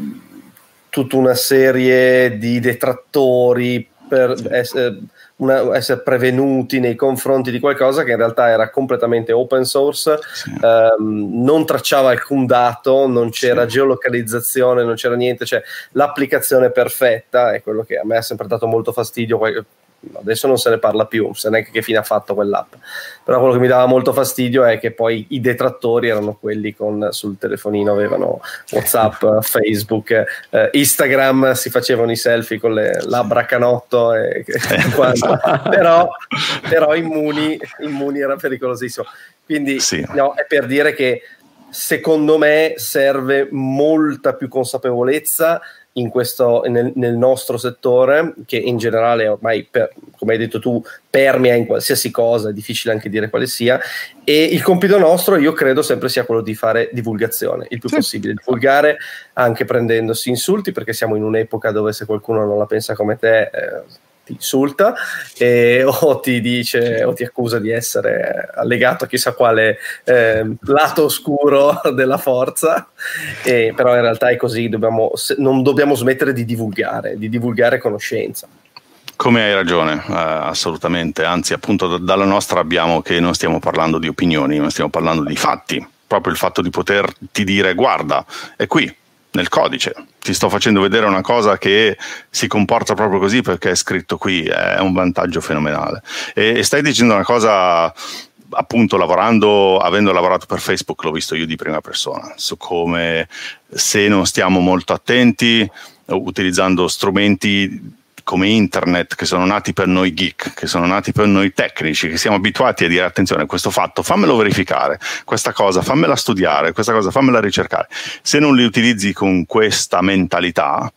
tutta una serie di detrattori per essere, una, essere, prevenuti nei confronti di qualcosa che in realtà era completamente open source, sì. ehm, non tracciava alcun dato, non c'era sì. geolocalizzazione, non c'era niente, cioè l'applicazione perfetta è quello che a me ha sempre dato molto fastidio adesso non se ne parla più, non so neanche che fine ha fatto quell'app. Però quello che mi dava molto fastidio è che poi i detrattori erano quelli con sul telefonino avevano WhatsApp, Facebook, eh, Instagram, si facevano i selfie con le labbra canotto e, [LAUGHS] [LAUGHS] però, però immuni, immuni era pericolosissimo. Quindi sì. no, è per dire che secondo me serve molta più consapevolezza questo, nel, nel, nostro settore, che in generale ormai, per, come hai detto tu, permea in qualsiasi cosa, è difficile anche dire quale sia, e il compito nostro io credo sempre sia quello di fare divulgazione, il più sì. possibile, divulgare anche prendendosi insulti, perché siamo in un'epoca dove se qualcuno non la pensa come te... Eh, ti insulta e, [LAUGHS] o ti dice o ti accusa di essere allegato a chissà quale eh, lato oscuro [LAUGHS] della forza, e, però in realtà è così, dobbiamo, non dobbiamo smettere di divulgare, di divulgare conoscenza. Come hai ragione, eh, assolutamente, anzi appunto d- dalla nostra abbiamo che non stiamo parlando di opinioni, ma stiamo parlando di fatti, proprio il fatto di poterti dire guarda, è qui, nel codice. Ti sto facendo vedere una cosa che si comporta proprio così perché è scritto qui, è un vantaggio fenomenale. E, e stai dicendo una cosa appunto lavorando, avendo lavorato per Facebook, l'ho visto io di prima persona, su come se non stiamo molto attenti, utilizzando strumenti come internet, che sono nati per noi geek, che sono nati per noi tecnici, che siamo abituati a dire attenzione, questo fatto fammelo verificare, questa cosa fammela studiare, questa cosa fammela ricercare. Se non li utilizzi con questa mentalità,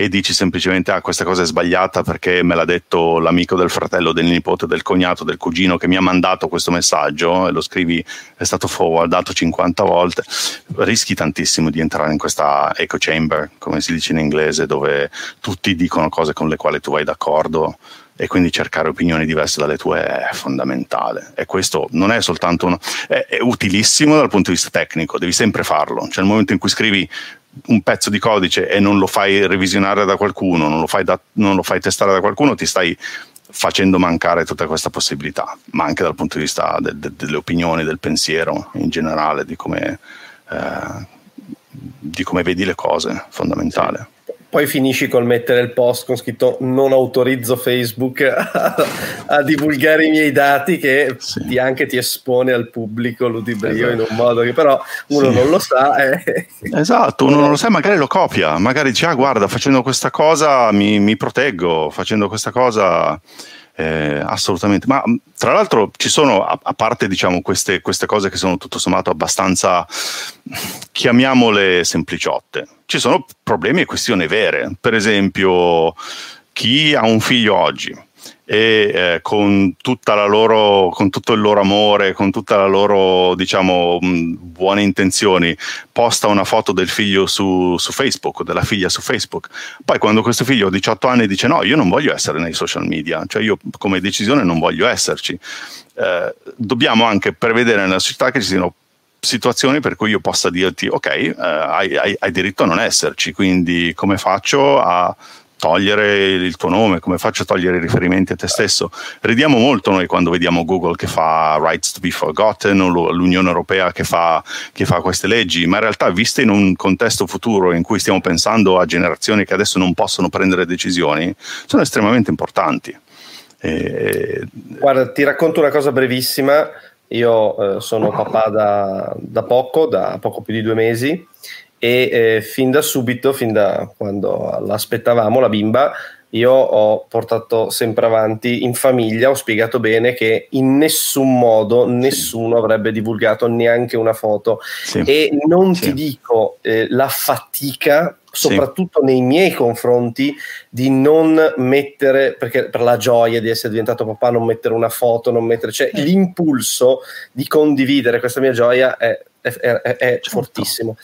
e dici semplicemente ah questa cosa è sbagliata perché me l'ha detto l'amico del fratello, del nipote, del cognato, del cugino che mi ha mandato questo messaggio e lo scrivi è stato forwardato 50 volte, rischi tantissimo di entrare in questa echo chamber, come si dice in inglese, dove tutti dicono cose con le quali tu vai d'accordo e quindi cercare opinioni diverse dalle tue è fondamentale. E questo non è soltanto uno, è, è, utilissimo dal punto di vista tecnico, devi sempre farlo, cioè nel momento in cui scrivi un pezzo di codice e non lo fai revisionare da qualcuno, non lo fai, da, non lo fai testare da qualcuno, ti stai facendo mancare tutta questa possibilità, ma anche dal punto di vista de, de, delle opinioni, del pensiero in generale, di come, eh, di come vedi le cose, fondamentale. Sì poi finisci col mettere il post con scritto non autorizzo Facebook a, [LAUGHS] a divulgare i miei dati che sì. ti anche ti espone al pubblico ludibrio esatto. in un modo che però uno sì. non lo sa eh. esatto, uno non lo sa magari lo copia magari dice ah guarda facendo questa cosa mi, mi proteggo facendo questa cosa eh, assolutamente, ma tra l'altro ci sono, a, a parte diciamo, queste, queste, cose che sono tutto sommato abbastanza, chiamiamole sempliciotte, ci sono problemi e questioni vere. Per esempio, chi ha un figlio oggi e eh, con, loro, con, tutto il loro amore, con tutta la loro diciamo mh, buone intenzioni, posta una foto del figlio su, su, Facebook, della figlia su Facebook. Poi quando questo figlio ha 18 anni dice no, io non voglio essere nei social media, cioè io come decisione non voglio esserci. Eh, dobbiamo anche prevedere nella società che ci siano situazioni per cui io possa dirti ok, eh, hai, hai, hai diritto a non esserci, quindi come faccio a togliere il tuo nome, come faccio a togliere i riferimenti a te stesso. Ridiamo molto noi quando vediamo Google che fa Rights to be Forgotten o l'Unione Europea che fa, che fa queste leggi, ma in realtà viste in un contesto futuro in cui stiamo pensando a generazioni che adesso non possono prendere decisioni, sono estremamente importanti. E... Guarda, ti racconto una cosa brevissima. Io eh, sono papà da, da poco, da poco più di due mesi e eh, fin da subito, fin da quando l'aspettavamo la bimba, io ho portato sempre avanti in famiglia, ho spiegato bene che in nessun modo nessuno avrebbe divulgato neanche una foto sì. e non sì. ti dico eh, la fatica soprattutto sì. nei miei confronti di non mettere perché per la gioia di essere diventato papà non mettere una foto non mettere cioè l'impulso di condividere questa mia gioia è, è, è, è certo. fortissimo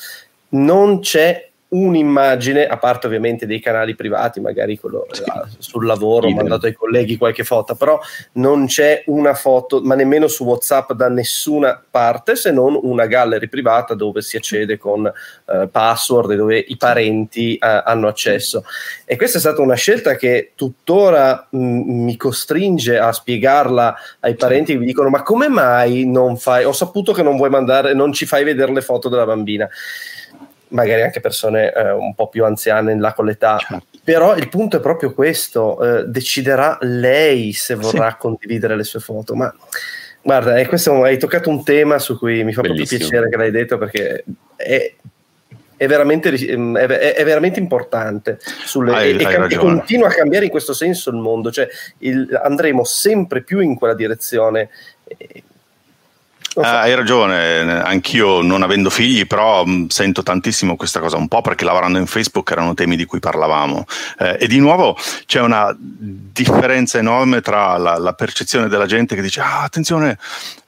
non c'è un'immagine, a parte ovviamente dei canali privati, magari quello sì. Eh, sul lavoro, ho mandato ai colleghi qualche foto, però non c'è una foto, ma nemmeno su WhatsApp da nessuna parte, se non una gallery privata dove si accede con eh, password e dove i parenti eh, hanno accesso. E questa è stata una scelta che tuttora mh, mm, mi costringe a spiegarla ai parenti che mi dicono: Ma come mai non fai? Ho saputo che non vuoi mandare, non ci fai vedere le foto della bambina magari anche persone eh, un po' più anziane là con l'età. Certo. Però il punto è proprio questo, eh, deciderà lei se vorrà sì. condividere le sue foto. Ma guarda, eh, questo, hai toccato un tema su cui mi fa Bellissimo. proprio piacere che l'hai detto perché è, è, veramente, è, è veramente, importante sulle, hai, e, hai continua a cambiare in questo senso il mondo, cioè il, andremo sempre più in quella direzione. So. Eh, hai ragione, anch'io non avendo figli, però mh, sento tantissimo questa cosa, un po' perché lavorando in Facebook erano temi di cui parlavamo. Eh, e di nuovo c'è una differenza enorme tra la, la percezione della gente che dice, ah, attenzione,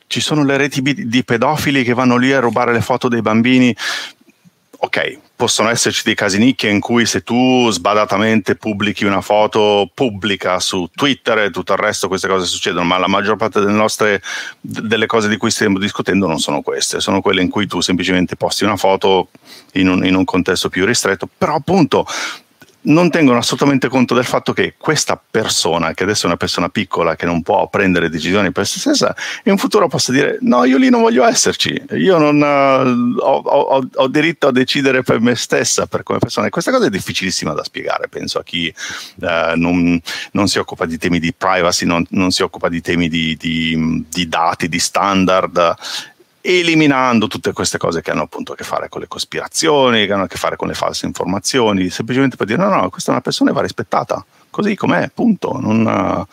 ci sono le reti di pedofili che vanno lì a rubare le foto dei bambini ok, possono esserci dei casi nicchia in cui se tu sbadatamente pubblichi una foto pubblica su Twitter e tutto il resto queste cose succedono, ma la maggior parte delle nostre delle cose di cui stiamo discutendo non sono queste, sono quelle in cui tu semplicemente posti una foto in un, in un contesto più ristretto, però appunto non tengono assolutamente conto del fatto che questa persona, che adesso è una persona piccola che non può prendere decisioni per se stessa, in futuro possa dire no, io lì non voglio esserci, io non uh, ho, ho, ho, diritto a decidere per me stessa, per come persona. E questa cosa è difficilissima da spiegare, penso, a chi uh, non, non, si occupa di temi di privacy, non, non si occupa di temi di, di, di dati, di standard eliminando tutte queste cose che hanno appunto a che fare con le cospirazioni, che hanno a che fare con le false informazioni, semplicemente per dire no, no, questa è una persona che va rispettata, così com'è, punto. Non,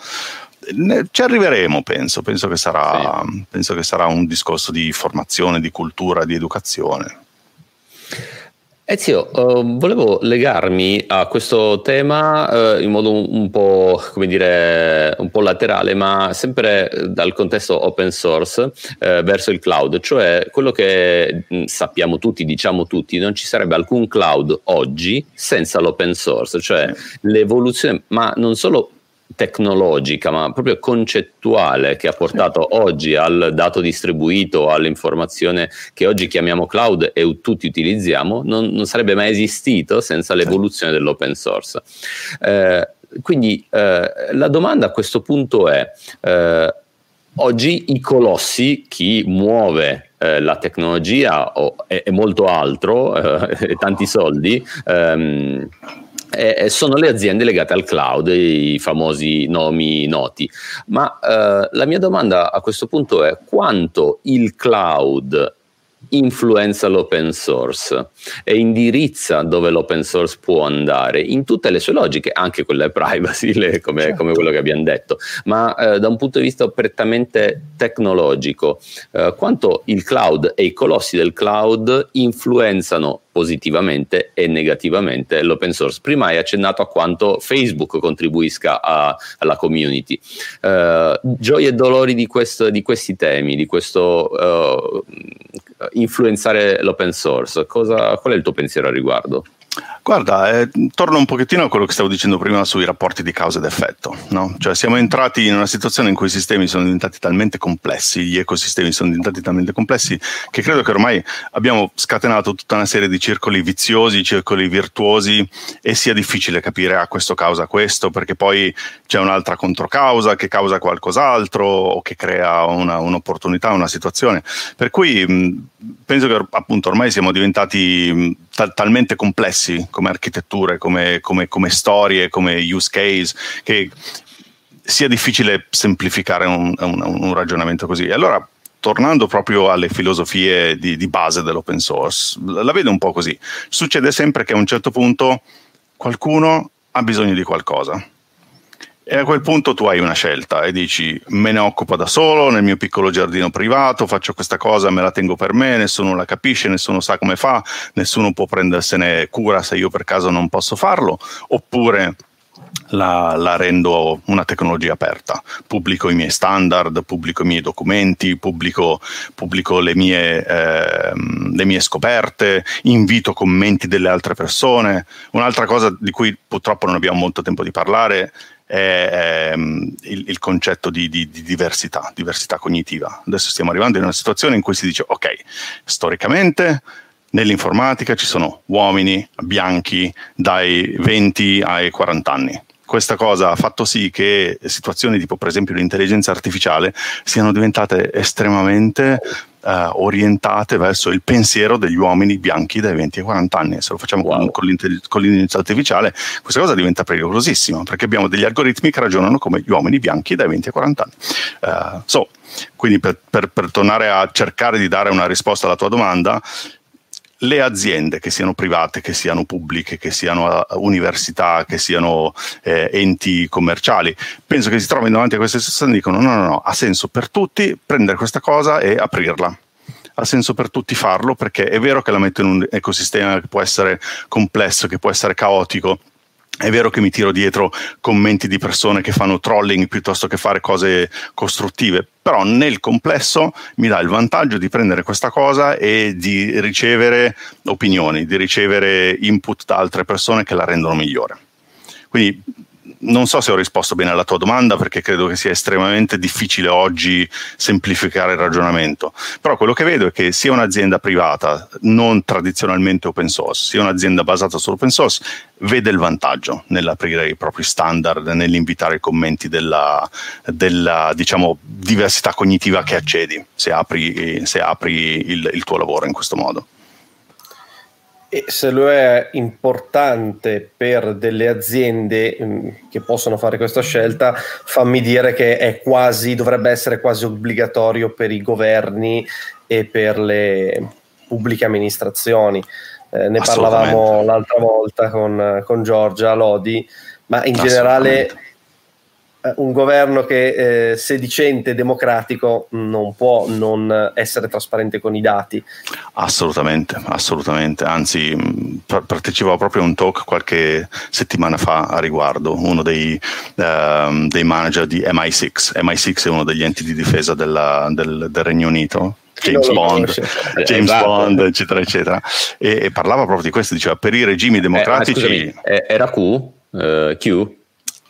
ne, ci arriveremo, penso, penso che, sarà, sì. penso che sarà un discorso di formazione, di cultura, di educazione. Ezio, uh, volevo legarmi a questo tema uh, in modo un, un, po', come dire, un po' laterale, ma sempre dal contesto open source uh, verso il cloud, cioè quello che mh, sappiamo tutti, diciamo tutti, non ci sarebbe alcun cloud oggi senza l'open source, cioè l'evoluzione, ma non solo tecnologica, ma proprio concettuale che ha portato oggi al dato distribuito, all'informazione che oggi chiamiamo cloud e tutti utilizziamo, non, non sarebbe mai esistito senza l'evoluzione dell'open source. Eh, quindi eh, la domanda a questo punto è, eh, oggi i colossi, chi muove eh, la tecnologia o, e, e, molto altro, eh, [LAUGHS] e tanti soldi, ehm, eh, sono le aziende legate al cloud, i famosi nomi noti. Ma eh, la mia domanda a questo punto è quanto il cloud influenza l'open source e indirizza dove l'open source può andare in tutte le sue logiche, anche quelle privacy, le, come, certo. come, quello che abbiamo detto, ma eh, da un punto di vista prettamente tecnologico, eh, quanto il cloud e i colossi del cloud influenzano positivamente e negativamente l'open source. Prima hai accennato a quanto Facebook contribuisca a, alla community. Uh, gioie e dolori di, questo, di, questi temi, di questo uh, influenzare l'open source. Cosa, qual è il tuo pensiero al riguardo? Guarda, eh, torno un pochettino a quello che stavo dicendo prima sui rapporti di causa ed effetto. No? Cioè siamo entrati in una situazione in cui i sistemi sono diventati talmente complessi, gli ecosistemi sono diventati talmente complessi, che credo che ormai abbiamo scatenato tutta una serie di circoli viziosi, circoli virtuosi e sia difficile capire a ah, questo causa questo, perché poi c'è un'altra controcausa che causa qualcos'altro o che crea una, un'opportunità, una situazione. Per cui mh, penso che appunto ormai siamo diventati mh, tal- talmente complessi come architetture, come, come, come storie, come use case, che sia difficile semplificare un, un, un ragionamento così. Allora, tornando proprio alle filosofie di, di, base dell'open source, la vedo un po' così. Succede sempre che a un certo punto qualcuno ha bisogno di qualcosa e a quel punto tu hai una scelta e dici me ne occupo da solo nel mio piccolo giardino privato, faccio questa cosa, me la tengo per me, nessuno la capisce, nessuno sa come fa, nessuno può prendersene cura se io per caso non posso farlo, oppure la, la, rendo una tecnologia aperta. Pubblico i miei standard, pubblico i miei documenti, pubblico, pubblico le, mie, eh, le, mie, scoperte, invito commenti delle altre persone. Un'altra cosa di cui purtroppo non abbiamo molto tempo di parlare è, è il, il, concetto di, di, di, diversità, diversità cognitiva. Adesso stiamo arrivando in una situazione in cui si dice, ok, storicamente nell'informatica ci sono uomini bianchi dai 20 ai 40 anni questa cosa ha fatto sì che situazioni tipo per esempio l'intelligenza artificiale siano diventate estremamente uh, orientate verso il pensiero degli uomini bianchi dai 20 ai 40 anni. Se lo facciamo wow. con, con, l'intelligenza artificiale, questa cosa diventa pericolosissima perché abbiamo degli algoritmi che ragionano come gli uomini bianchi dai 20 ai 40 anni. Uh, so, quindi per, per, per tornare a cercare di dare una risposta alla tua domanda, le aziende, che siano private, che siano pubbliche, che siano uh, università, che siano eh, enti commerciali, penso che si trovino davanti a queste situazioni e dicono no, no, no, ha senso per tutti prendere questa cosa e aprirla. Ha senso per tutti farlo perché è vero che la metto in un ecosistema che può essere complesso, che può essere caotico, è vero che mi tiro dietro commenti di persone che fanno trolling piuttosto che fare cose costruttive, però nel complesso mi dà il vantaggio di prendere questa cosa e di ricevere opinioni, di ricevere input da altre persone che la rendono migliore. Quindi non so se ho risposto bene alla tua domanda perché credo che sia estremamente difficile oggi semplificare il ragionamento, però quello che vedo è che sia un'azienda privata, non tradizionalmente open source, sia un'azienda basata sull'open source, vede il vantaggio nell'aprire i propri standard, nell'invitare i commenti della, della diciamo, diversità cognitiva che accedi se apri, se apri il, il tuo lavoro in questo modo. E se lo è importante per delle aziende mh, mm, che possono fare questa scelta, fammi dire che è quasi, dovrebbe essere quasi obbligatorio per i governi e per le pubbliche amministrazioni. Eh, ne parlavamo l'altra volta con, con Giorgia Lodi, ma in generale un governo che eh, sedicente democratico non può non essere trasparente con i dati. Assolutamente, assolutamente. Anzi, partecipavo proprio a un talk qualche settimana fa a riguardo, uno dei, uh, dei manager di MI6. MI6 è uno degli enti di difesa della, del, del Regno Unito, James Bond, James esatto. Bond, eccetera, eccetera. E, e, parlava proprio di questo, diceva per i regimi democratici... Eh, scusami, era Q? Uh, Q?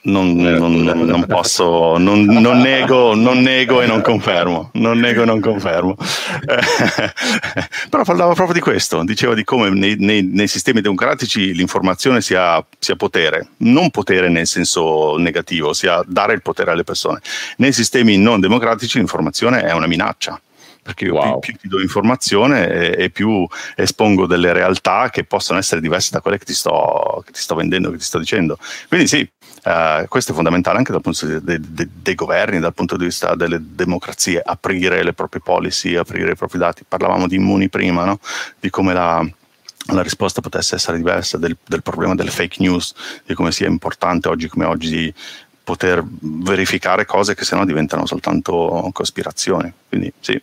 Non, non, non, posso, non, non, nego, non nego e non confermo, non nego e non confermo. [LAUGHS] però parlava proprio di questo, diceva di come nei, nei, nei sistemi democratici l'informazione sia, sia, potere, non potere nel senso negativo, sia dare il potere alle persone. Nei sistemi non democratici l'informazione è una minaccia perché io wow. più, più, ti do informazione e, e, più espongo delle realtà che possono essere diverse da quelle che ti sto, che ti sto vendendo, che ti sto dicendo. Quindi sì, uh, questo è fondamentale anche dal punto di vista dei, dei, dei, governi, dal punto di vista delle democrazie, aprire le proprie policy, aprire i propri dati. Parlavamo di immuni prima, no? di come la la risposta potesse essere diversa del, del, problema delle fake news, di come sia importante oggi come oggi poter verificare cose che sennò diventano soltanto cospirazioni. Quindi sì,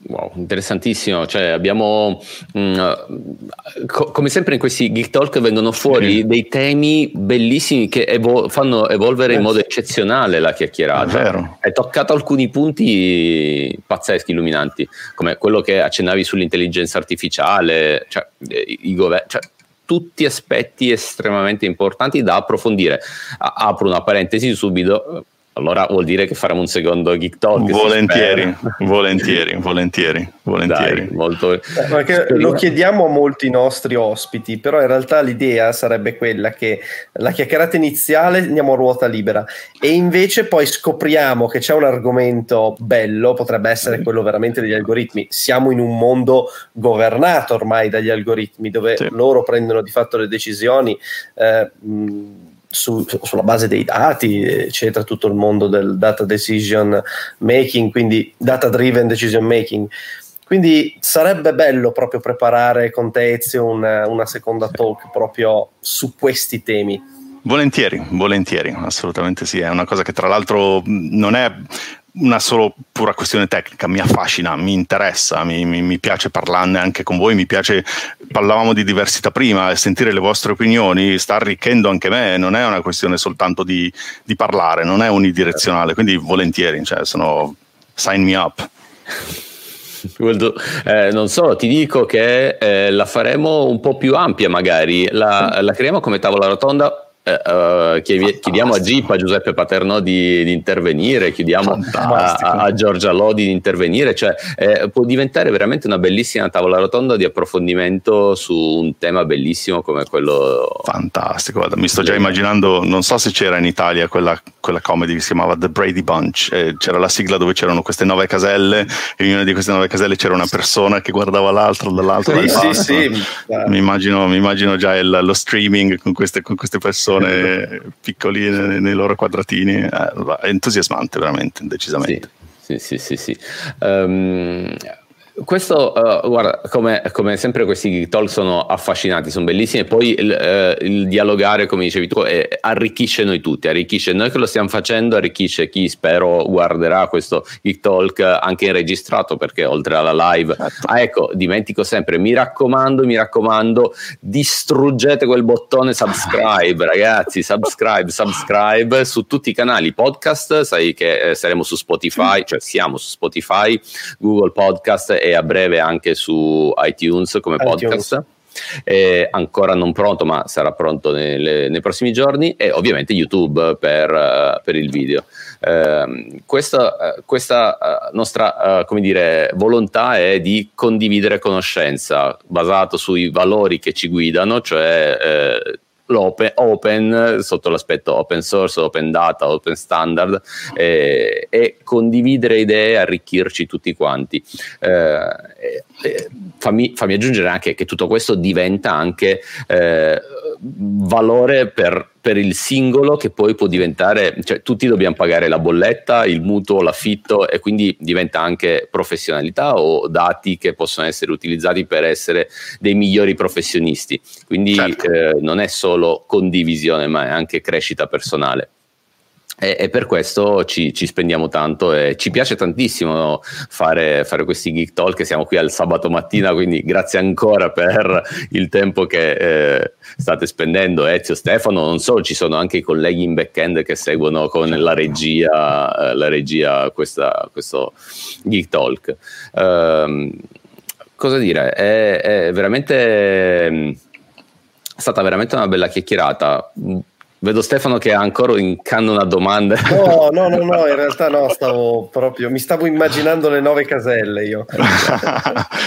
Wow, interessantissimo. Cioè, abbiamo mh, mm, co- come sempre in questi Geek Talk vengono fuori dei temi bellissimi che evo- fanno evolvere in modo eccezionale la chiacchierata. Hai toccato alcuni punti pazzeschi, illuminanti, come quello che accennavi sull'intelligenza artificiale, cioè, i governi. Cioè, tutti aspetti estremamente importanti da approfondire. Apro una parentesi subito allora vuol dire che faremo un secondo Geek Talk. Volentieri, [LAUGHS] volentieri, volentieri, volentieri. Dai, molto... lo chiediamo a molti nostri ospiti, però in realtà l'idea sarebbe quella che la chiacchierata iniziale andiamo a ruota libera e invece poi scopriamo che c'è un argomento bello, potrebbe essere quello veramente degli algoritmi. Siamo in un mondo governato ormai dagli algoritmi, dove sì. loro prendono di fatto le decisioni. Eh, mh, su, sulla base dei dati, eccetera, tutto il mondo del data decision making, quindi data driven decision making. Quindi sarebbe bello proprio preparare con te Ezio una, una seconda talk proprio su questi temi. Volentieri, volentieri, assolutamente sì. È una cosa che tra l'altro non è una solo pura questione tecnica, mi affascina, mi interessa, mi, mi, mi, piace parlarne anche con voi, mi piace, parlavamo di diversità prima, sentire le vostre opinioni sta arricchendo anche me, non è una questione soltanto di, di parlare, non è unidirezionale, quindi volentieri, cioè sono sign me up. [LAUGHS] Eh, non so, ti dico che eh, la faremo un po' più ampia magari, la, la creiamo come tavola rotonda Uh, chiediamo a Jeep, a Giuseppe Paterno di, di intervenire, chiediamo a, a, Giorgia Lodi di intervenire, cioè eh, può diventare veramente una bellissima tavola rotonda di approfondimento su un tema bellissimo come quello. Fantastico, guarda, mi sto già immaginando, non so se c'era in Italia quella, quella comedy che si chiamava The Brady Bunch, eh, c'era la sigla dove c'erano queste nove caselle e in una di queste nove caselle c'era una persona che guardava l'altro, dall'altro. Sì, sì, sì. Mi, immagino, mi immagino già il, lo streaming con queste, con queste persone persone piccoline nei loro quadratini, eh, è entusiasmante veramente, decisamente. Sì, sì, sì, sì. Um, questo, uh, guarda, come, come, sempre questi talk sono affascinanti, sono bellissimi e poi il, uh, il dialogare, come dicevi tu, eh, arricchisce noi tutti, arricchisce noi che lo stiamo facendo, arricchisce chi spero guarderà questo talk anche registrato perché oltre alla live, certo. ah, ecco, dimentico sempre, mi raccomando, mi raccomando, distruggete quel bottone subscribe [LAUGHS] ragazzi, subscribe, subscribe su tutti i canali podcast, sai che saremo su Spotify, cioè siamo su Spotify, Google Podcast e a breve anche su iTunes come iTunes. podcast. È ancora non pronto, ma sarà pronto nelle, nei prossimi giorni, e ovviamente YouTube per, uh, per il video. Uh, questa, uh, questa nostra come dire, volontà è di condividere conoscenza basato sui valori che ci guidano, cioè eh, l'open open sotto l'aspetto open source, open data, open standard eh, e condividere idee, arricchirci tutti quanti. Eh, eh, fammi, fammi, aggiungere anche che tutto questo diventa anche eh, valore per, per, il singolo che poi può diventare, cioè tutti dobbiamo pagare la bolletta, il mutuo, l'affitto e quindi diventa anche professionalità o dati che possono essere utilizzati per essere dei migliori professionisti. Quindi certo. eh, non è solo condivisione ma è anche crescita personale. E, e, per questo ci, ci, spendiamo tanto e ci piace tantissimo fare, fare, questi geek talk. Siamo qui al sabato mattina, quindi grazie ancora per il tempo che eh, state spendendo. Ezio, Stefano, non so, ci sono anche i colleghi in back-end che seguono con la regia, eh, la regia questa, questo geek talk. Um, cosa dire? È, è veramente. È stata veramente una bella chiacchierata Vedo Stefano che ha ancora in canna una domanda. No, no, no, no, in realtà no, stavo proprio, mi stavo immaginando le nove caselle io.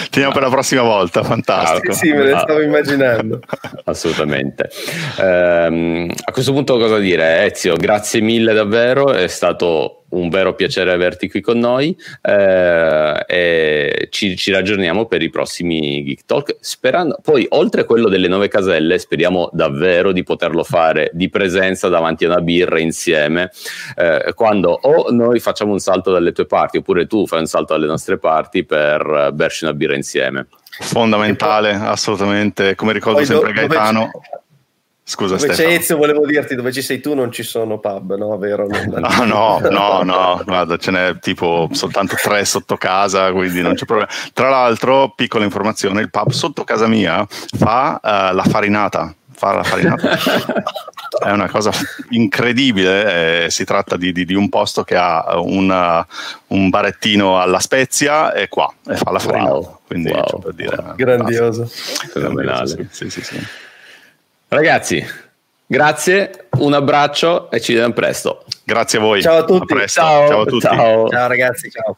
Teniamo per la prossima volta, fantastico. Sì, sì, me le stavo immaginando. Assolutamente. Um, a questo punto cosa dire? Ezio, grazie mille davvero, è stato un vero piacere averti qui con noi eh, e ci, ci, raggiorniamo per i prossimi Geek Talk sperando poi oltre a quello delle nove caselle speriamo davvero di poterlo fare di presenza davanti a una birra insieme eh, quando o noi facciamo un salto dalle tue parti oppure tu fai un salto dalle nostre parti per berci una birra insieme. Fondamentale assolutamente come ricordo sempre Gaetano Scusa, dove Stefano. c'è Ezio, volevo dirti, dove ci sei tu non ci sono pub, no? Vero? No, [LAUGHS] no, [LAUGHS] no, no, guarda, ce n'è tipo soltanto tre sotto casa, quindi non c'è problema. Tra l'altro, piccola informazione, il pub sotto casa mia fa uh, la farinata, fa la farinata. [LAUGHS] È una cosa incredibile, eh, si tratta di, di, di, un posto che ha una, un barettino alla Spezia e qua, e fa la farinata. Wow. Quindi, wow. per dire, Grandioso. Fenomenale. Sì, sì, sì. Ragazzi, grazie, un abbraccio e ci vediamo presto. Grazie a voi. Ciao a tutti. A ciao. ciao a tutti. Ciao, ciao ragazzi, ciao.